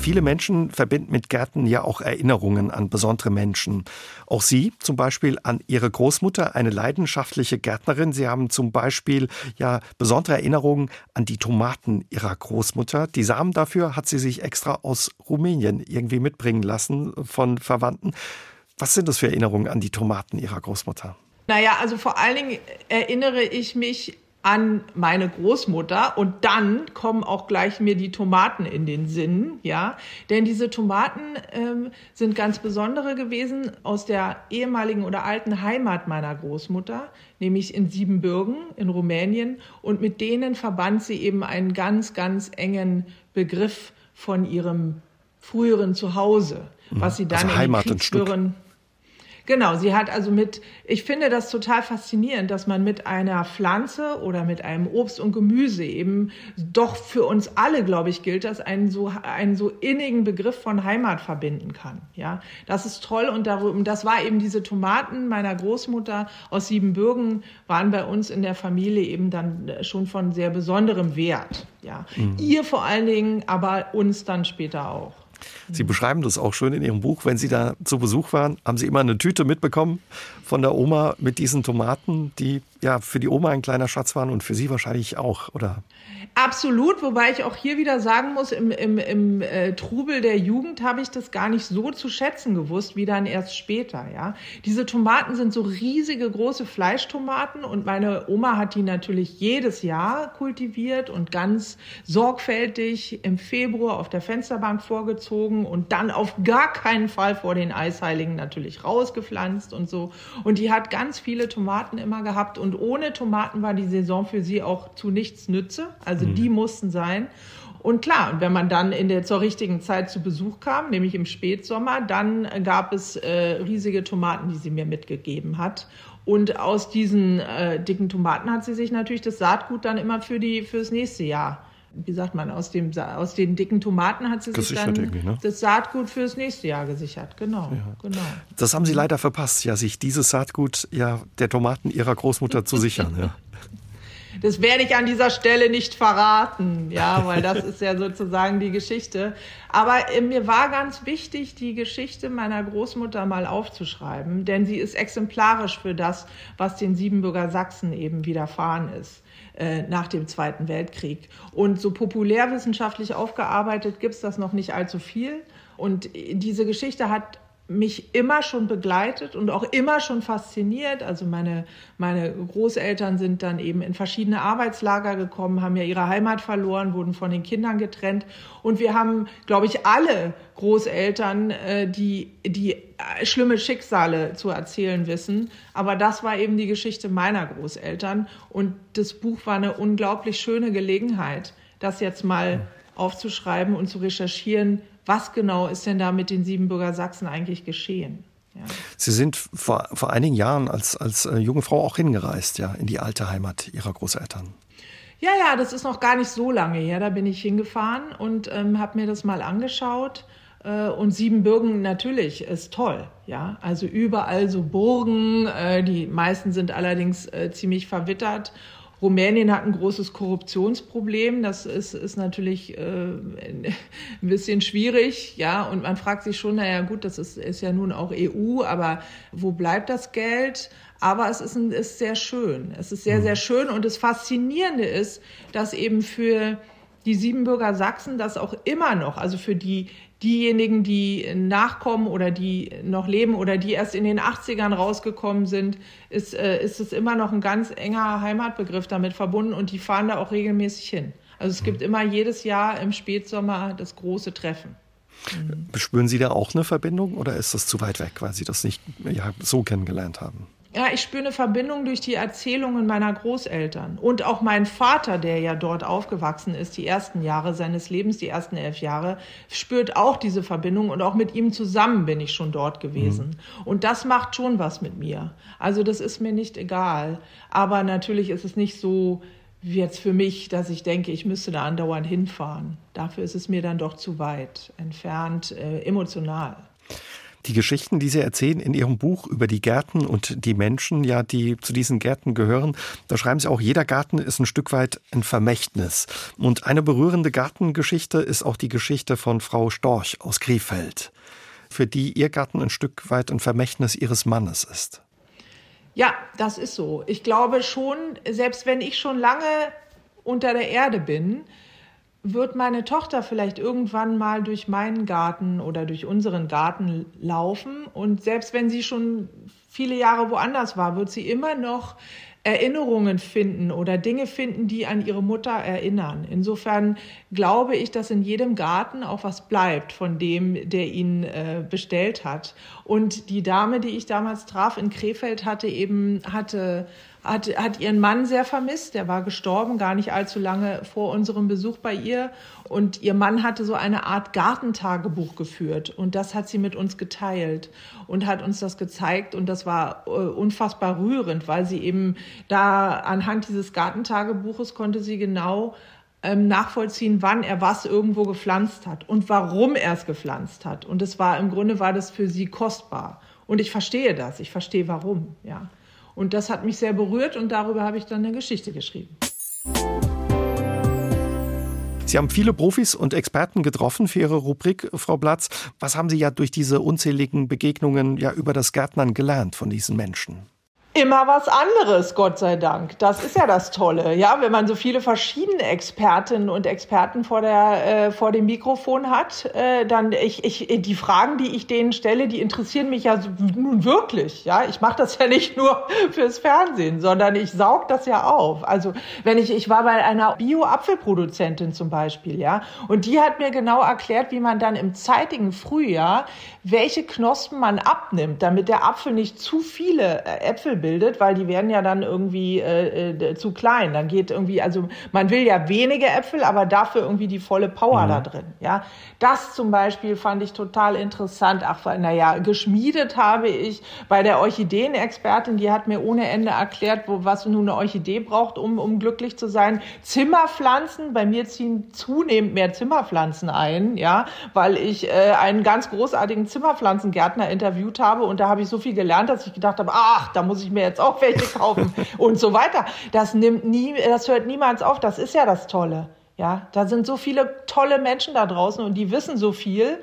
Viele Menschen verbinden mit Gärten ja auch Erinnerungen an besondere Menschen. Auch Sie zum Beispiel an Ihre Großmutter, eine leidenschaftliche Gärtnerin. Sie haben zum Beispiel ja besondere Erinnerungen an die Tomaten Ihrer Großmutter. Die Samen dafür hat sie sich extra aus Rumänien irgendwie mitbringen lassen von Verwandten. Was sind das für Erinnerungen an die Tomaten Ihrer Großmutter? Naja, also vor allen Dingen erinnere ich mich an meine Großmutter und dann kommen auch gleich mir die Tomaten in den Sinn, ja, denn diese Tomaten ähm, sind ganz besondere gewesen aus der ehemaligen oder alten Heimat meiner Großmutter, nämlich in Siebenbürgen in Rumänien. Und mit denen verband sie eben einen ganz, ganz engen Begriff von ihrem früheren Zuhause, was sie dann also in den Kriegswirren Genau, sie hat also mit, ich finde das total faszinierend, dass man mit einer Pflanze oder mit einem Obst und Gemüse eben doch für uns alle, glaube ich, gilt das, einen so, einen so innigen Begriff von Heimat verbinden kann. Ja, das ist toll und darum, das war eben diese Tomaten meiner Großmutter aus Siebenbürgen waren bei uns in der Familie eben dann schon von sehr besonderem Wert. Ja, mhm. ihr vor allen Dingen, aber uns dann später auch. Sie beschreiben das auch schön in Ihrem Buch. Wenn Sie da zu Besuch waren, haben Sie immer eine Tüte mitbekommen von der Oma mit diesen Tomaten, die ja für die Oma ein kleiner Schatz waren und für Sie wahrscheinlich auch, oder? Absolut, wobei ich auch hier wieder sagen muss, im, im, im äh, Trubel der Jugend habe ich das gar nicht so zu schätzen gewusst, wie dann erst später. Ja, Diese Tomaten sind so riesige große Fleischtomaten und meine Oma hat die natürlich jedes Jahr kultiviert und ganz sorgfältig im Februar auf der Fensterbank vorgezogen und dann auf gar keinen Fall vor den Eisheiligen natürlich rausgepflanzt und so. Und die hat ganz viele Tomaten immer gehabt und ohne Tomaten war die Saison für sie auch zu nichts nütze. Also mhm. die mussten sein. Und klar, wenn man dann in der zur richtigen Zeit zu Besuch kam, nämlich im Spätsommer, dann gab es äh, riesige Tomaten, die sie mir mitgegeben hat. Und aus diesen äh, dicken Tomaten hat sie sich natürlich das Saatgut dann immer für die fürs nächste Jahr wie sagt man, aus, dem, aus den dicken Tomaten hat sie gesichert sich dann ne? das Saatgut fürs nächste Jahr gesichert. Genau, ja. genau. Das haben Sie leider verpasst, ja, sich dieses Saatgut ja, der Tomaten Ihrer Großmutter zu sichern. Ja. [LAUGHS] Das werde ich an dieser Stelle nicht verraten, ja, weil das ist ja sozusagen die Geschichte. Aber äh, mir war ganz wichtig, die Geschichte meiner Großmutter mal aufzuschreiben, denn sie ist exemplarisch für das, was den Siebenbürger Sachsen eben widerfahren ist. Äh, nach dem Zweiten Weltkrieg. Und so populärwissenschaftlich aufgearbeitet gibt es das noch nicht allzu viel. Und diese Geschichte hat mich immer schon begleitet und auch immer schon fasziniert. Also meine, meine Großeltern sind dann eben in verschiedene Arbeitslager gekommen, haben ja ihre Heimat verloren, wurden von den Kindern getrennt. Und wir haben, glaube ich, alle Großeltern, äh, die, die äh, schlimme Schicksale zu erzählen wissen. Aber das war eben die Geschichte meiner Großeltern. Und das Buch war eine unglaublich schöne Gelegenheit, das jetzt mal aufzuschreiben und zu recherchieren, was genau ist denn da mit den Siebenbürger Sachsen eigentlich geschehen? Ja. Sie sind vor, vor einigen Jahren als, als äh, junge Frau auch hingereist, ja, in die alte Heimat Ihrer Großeltern. Ja, ja, das ist noch gar nicht so lange her. Da bin ich hingefahren und ähm, habe mir das mal angeschaut. Äh, und Siebenbürgen natürlich ist toll, ja. Also überall so Burgen. Äh, die meisten sind allerdings äh, ziemlich verwittert Rumänien hat ein großes Korruptionsproblem. Das ist, ist natürlich äh, ein [LAUGHS] bisschen schwierig, ja. Und man fragt sich schon, naja, gut, das ist, ist ja nun auch EU, aber wo bleibt das Geld? Aber es ist, ein, ist sehr schön. Es ist sehr, mhm. sehr schön. Und das Faszinierende ist, dass eben für die Siebenbürger Sachsen das auch immer noch, also für die diejenigen, die nachkommen oder die noch leben oder die erst in den 80ern rausgekommen sind, ist, äh, ist es immer noch ein ganz enger Heimatbegriff damit verbunden und die fahren da auch regelmäßig hin. Also es gibt immer jedes Jahr im Spätsommer das große Treffen. Mhm. Spüren Sie da auch eine Verbindung oder ist das zu weit weg, weil Sie das nicht ja, so kennengelernt haben? Ja, ich spüre eine Verbindung durch die Erzählungen meiner Großeltern und auch mein Vater, der ja dort aufgewachsen ist, die ersten Jahre seines Lebens, die ersten elf Jahre, spürt auch diese Verbindung und auch mit ihm zusammen bin ich schon dort gewesen. Mhm. Und das macht schon was mit mir. Also das ist mir nicht egal. Aber natürlich ist es nicht so wie jetzt für mich, dass ich denke, ich müsste da andauernd hinfahren. Dafür ist es mir dann doch zu weit entfernt, äh, emotional. Die Geschichten, die Sie erzählen in Ihrem Buch über die Gärten und die Menschen, ja, die zu diesen Gärten gehören, da schreiben Sie auch, jeder Garten ist ein Stück weit ein Vermächtnis. Und eine berührende Gartengeschichte ist auch die Geschichte von Frau Storch aus Krefeld, für die ihr Garten ein Stück weit ein Vermächtnis ihres Mannes ist. Ja, das ist so. Ich glaube schon, selbst wenn ich schon lange unter der Erde bin, wird meine Tochter vielleicht irgendwann mal durch meinen Garten oder durch unseren Garten laufen. Und selbst wenn sie schon viele Jahre woanders war, wird sie immer noch Erinnerungen finden oder Dinge finden, die an ihre Mutter erinnern. Insofern glaube ich, dass in jedem Garten auch was bleibt von dem, der ihn äh, bestellt hat. Und die Dame, die ich damals traf in Krefeld, hatte eben, hatte hat, hat ihren Mann sehr vermisst. Der war gestorben, gar nicht allzu lange vor unserem Besuch bei ihr. Und ihr Mann hatte so eine Art Gartentagebuch geführt. Und das hat sie mit uns geteilt und hat uns das gezeigt. Und das war äh, unfassbar rührend, weil sie eben da anhand dieses Gartentagebuches konnte sie genau ähm, nachvollziehen, wann er was irgendwo gepflanzt hat und warum er es gepflanzt hat. Und es war im Grunde war das für sie kostbar. Und ich verstehe das. Ich verstehe warum, ja. Und das hat mich sehr berührt und darüber habe ich dann eine Geschichte geschrieben. Sie haben viele Profis und Experten getroffen für Ihre Rubrik, Frau Platz. Was haben Sie ja durch diese unzähligen Begegnungen ja über das Gärtnern gelernt von diesen Menschen? Immer was anderes, Gott sei Dank. Das ist ja das Tolle, ja, wenn man so viele verschiedene Expertinnen und Experten vor der äh, vor dem Mikrofon hat, äh, dann ich, ich die Fragen, die ich denen stelle, die interessieren mich ja nun wirklich, ja. Ich mache das [LAUGHS] ja nicht nur fürs Fernsehen, sondern ich saug das ja auf. Also wenn ich ich war bei einer Bio-Apfelproduzentin zum Beispiel, ja, und die hat mir genau erklärt, wie man dann im zeitigen Frühjahr welche Knospen man abnimmt, damit der Apfel nicht zu viele äh, Äpfel bildet, weil die werden ja dann irgendwie äh, äh, zu klein. Dann geht irgendwie, also man will ja wenige Äpfel, aber dafür irgendwie die volle Power mhm. da drin. Ja, das zum Beispiel fand ich total interessant. Ach, naja, geschmiedet habe ich bei der Orchideenexpertin, die hat mir ohne Ende erklärt, wo, was nun eine Orchidee braucht, um, um glücklich zu sein. Zimmerpflanzen, bei mir ziehen zunehmend mehr Zimmerpflanzen ein, ja, weil ich äh, einen ganz großartigen Zimmerpflanzengärtner interviewt habe und da habe ich so viel gelernt, dass ich gedacht habe, ach, da muss ich mir jetzt auch welche kaufen [LAUGHS] und so weiter. Das nimmt nie, das hört niemals auf. Das ist ja das Tolle. Ja, da sind so viele tolle Menschen da draußen und die wissen so viel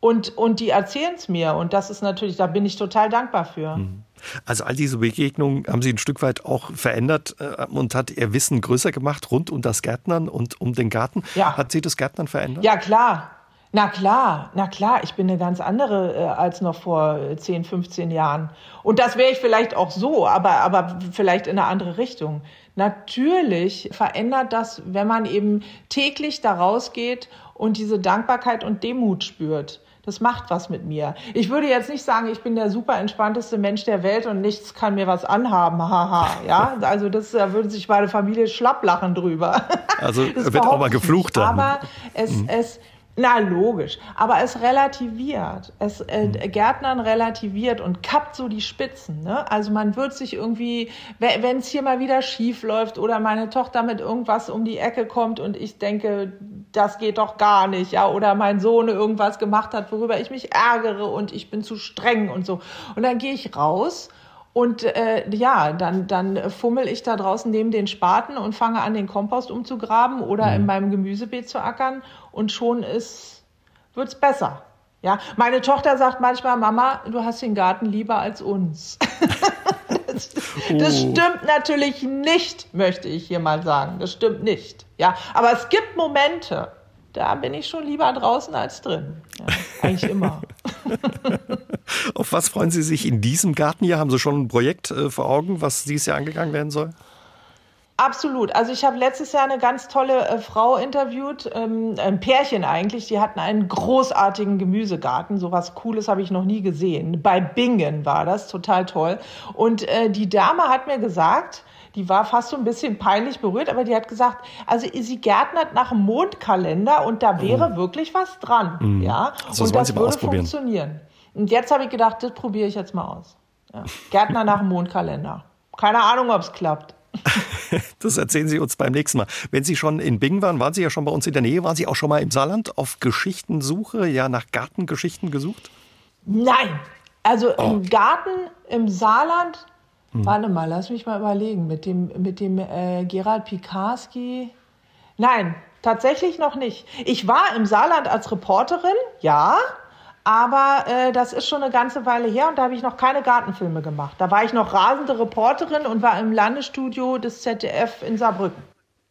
und, und die erzählen es mir. Und das ist natürlich, da bin ich total dankbar für. Mhm. Also all diese Begegnungen haben Sie ein Stück weit auch verändert äh, und hat Ihr Wissen größer gemacht rund um das Gärtnern und um den Garten. Ja. Hat Sie das Gärtnern verändert? Ja, klar. Na klar, na klar, ich bin eine ganz andere äh, als noch vor 10, äh, 15 Jahren. Und das wäre ich vielleicht auch so, aber, aber vielleicht in eine andere Richtung. Natürlich verändert das, wenn man eben täglich da rausgeht und diese Dankbarkeit und Demut spürt. Das macht was mit mir. Ich würde jetzt nicht sagen, ich bin der super entspannteste Mensch der Welt und nichts kann mir was anhaben. Haha, ja. Also das da würde sich meine Familie schlapp lachen drüber. Also wird auch mal geflucht dann. Aber es, mhm. es, na, logisch. Aber es relativiert. Es äh, mhm. Gärtnern relativiert und kappt so die Spitzen. Ne? Also man wird sich irgendwie, wenn es hier mal wieder schief läuft oder meine Tochter mit irgendwas um die Ecke kommt und ich denke, das geht doch gar nicht, ja, oder mein Sohn irgendwas gemacht hat, worüber ich mich ärgere und ich bin zu streng und so. Und dann gehe ich raus und äh, ja, dann, dann fummel ich da draußen neben den Spaten und fange an, den Kompost umzugraben oder mhm. in meinem Gemüsebeet zu ackern und schon ist, wird's besser. Ja, meine Tochter sagt manchmal, Mama, du hast den Garten lieber als uns. [LAUGHS] das, oh. das stimmt natürlich nicht, möchte ich hier mal sagen. Das stimmt nicht. Ja, aber es gibt Momente, da bin ich schon lieber draußen als drin. Ja, eigentlich immer. [LAUGHS] [LAUGHS] Auf was freuen Sie sich in diesem Garten hier? Haben Sie schon ein Projekt äh, vor Augen, was dieses Jahr angegangen werden soll? Absolut. Also ich habe letztes Jahr eine ganz tolle äh, Frau interviewt, ähm, ein Pärchen eigentlich. Die hatten einen großartigen Gemüsegarten. So was Cooles habe ich noch nie gesehen. Bei Bingen war das, total toll. Und äh, die Dame hat mir gesagt, die war fast so ein bisschen peinlich berührt, aber die hat gesagt, also sie gärtnert nach dem Mondkalender und da wäre mhm. wirklich was dran. Mhm. Ja? Also und das würde funktionieren. Und jetzt habe ich gedacht, das probiere ich jetzt mal aus. Ja. Gärtner nach dem Mondkalender. Keine Ahnung, ob es klappt. [LAUGHS] Das erzählen Sie uns beim nächsten Mal. Wenn Sie schon in Bingen waren, waren Sie ja schon bei uns in der Nähe, waren Sie auch schon mal im Saarland auf Geschichtensuche, ja nach Gartengeschichten gesucht? Nein, also oh. im Garten im Saarland, hm. warte mal, lass mich mal überlegen, mit dem, mit dem äh, Gerald Pikarski. Nein, tatsächlich noch nicht. Ich war im Saarland als Reporterin, ja, aber äh, das ist schon eine ganze Weile her und da habe ich noch keine Gartenfilme gemacht. Da war ich noch rasende Reporterin und war im Landesstudio des ZDF in Saarbrücken.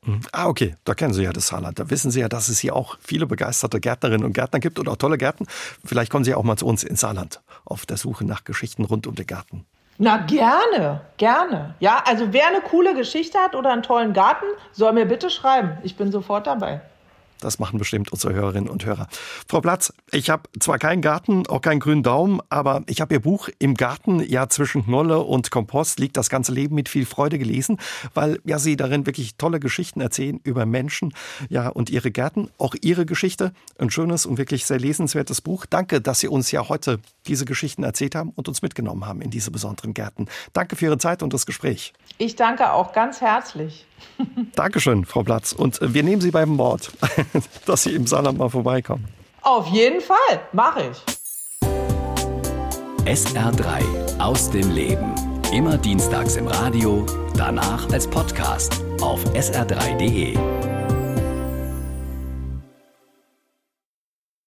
Hm. Ah, okay, da kennen Sie ja das Saarland. Da wissen Sie ja, dass es hier auch viele begeisterte Gärtnerinnen und Gärtner gibt und auch tolle Gärten. Vielleicht kommen Sie auch mal zu uns ins Saarland auf der Suche nach Geschichten rund um den Garten. Na, gerne, gerne. Ja, also wer eine coole Geschichte hat oder einen tollen Garten, soll mir bitte schreiben. Ich bin sofort dabei. Das machen bestimmt unsere Hörerinnen und Hörer. Frau Platz, ich habe zwar keinen Garten, auch keinen grünen Daumen, aber ich habe Ihr Buch Im Garten, ja zwischen Knolle und Kompost liegt das ganze Leben mit viel Freude gelesen, weil ja Sie darin wirklich tolle Geschichten erzählen über Menschen, ja und ihre Gärten, auch Ihre Geschichte. Ein schönes und wirklich sehr lesenswertes Buch. Danke, dass Sie uns ja heute diese Geschichten erzählt haben und uns mitgenommen haben in diese besonderen Gärten. Danke für Ihre Zeit und das Gespräch. Ich danke auch ganz herzlich. [LAUGHS] Dankeschön, Frau Platz. Und wir nehmen Sie beim Wort, [LAUGHS] dass Sie im Saarland mal vorbeikommen. Auf jeden Fall, mache ich. SR3 aus dem Leben. Immer dienstags im Radio, danach als Podcast auf sr3.de.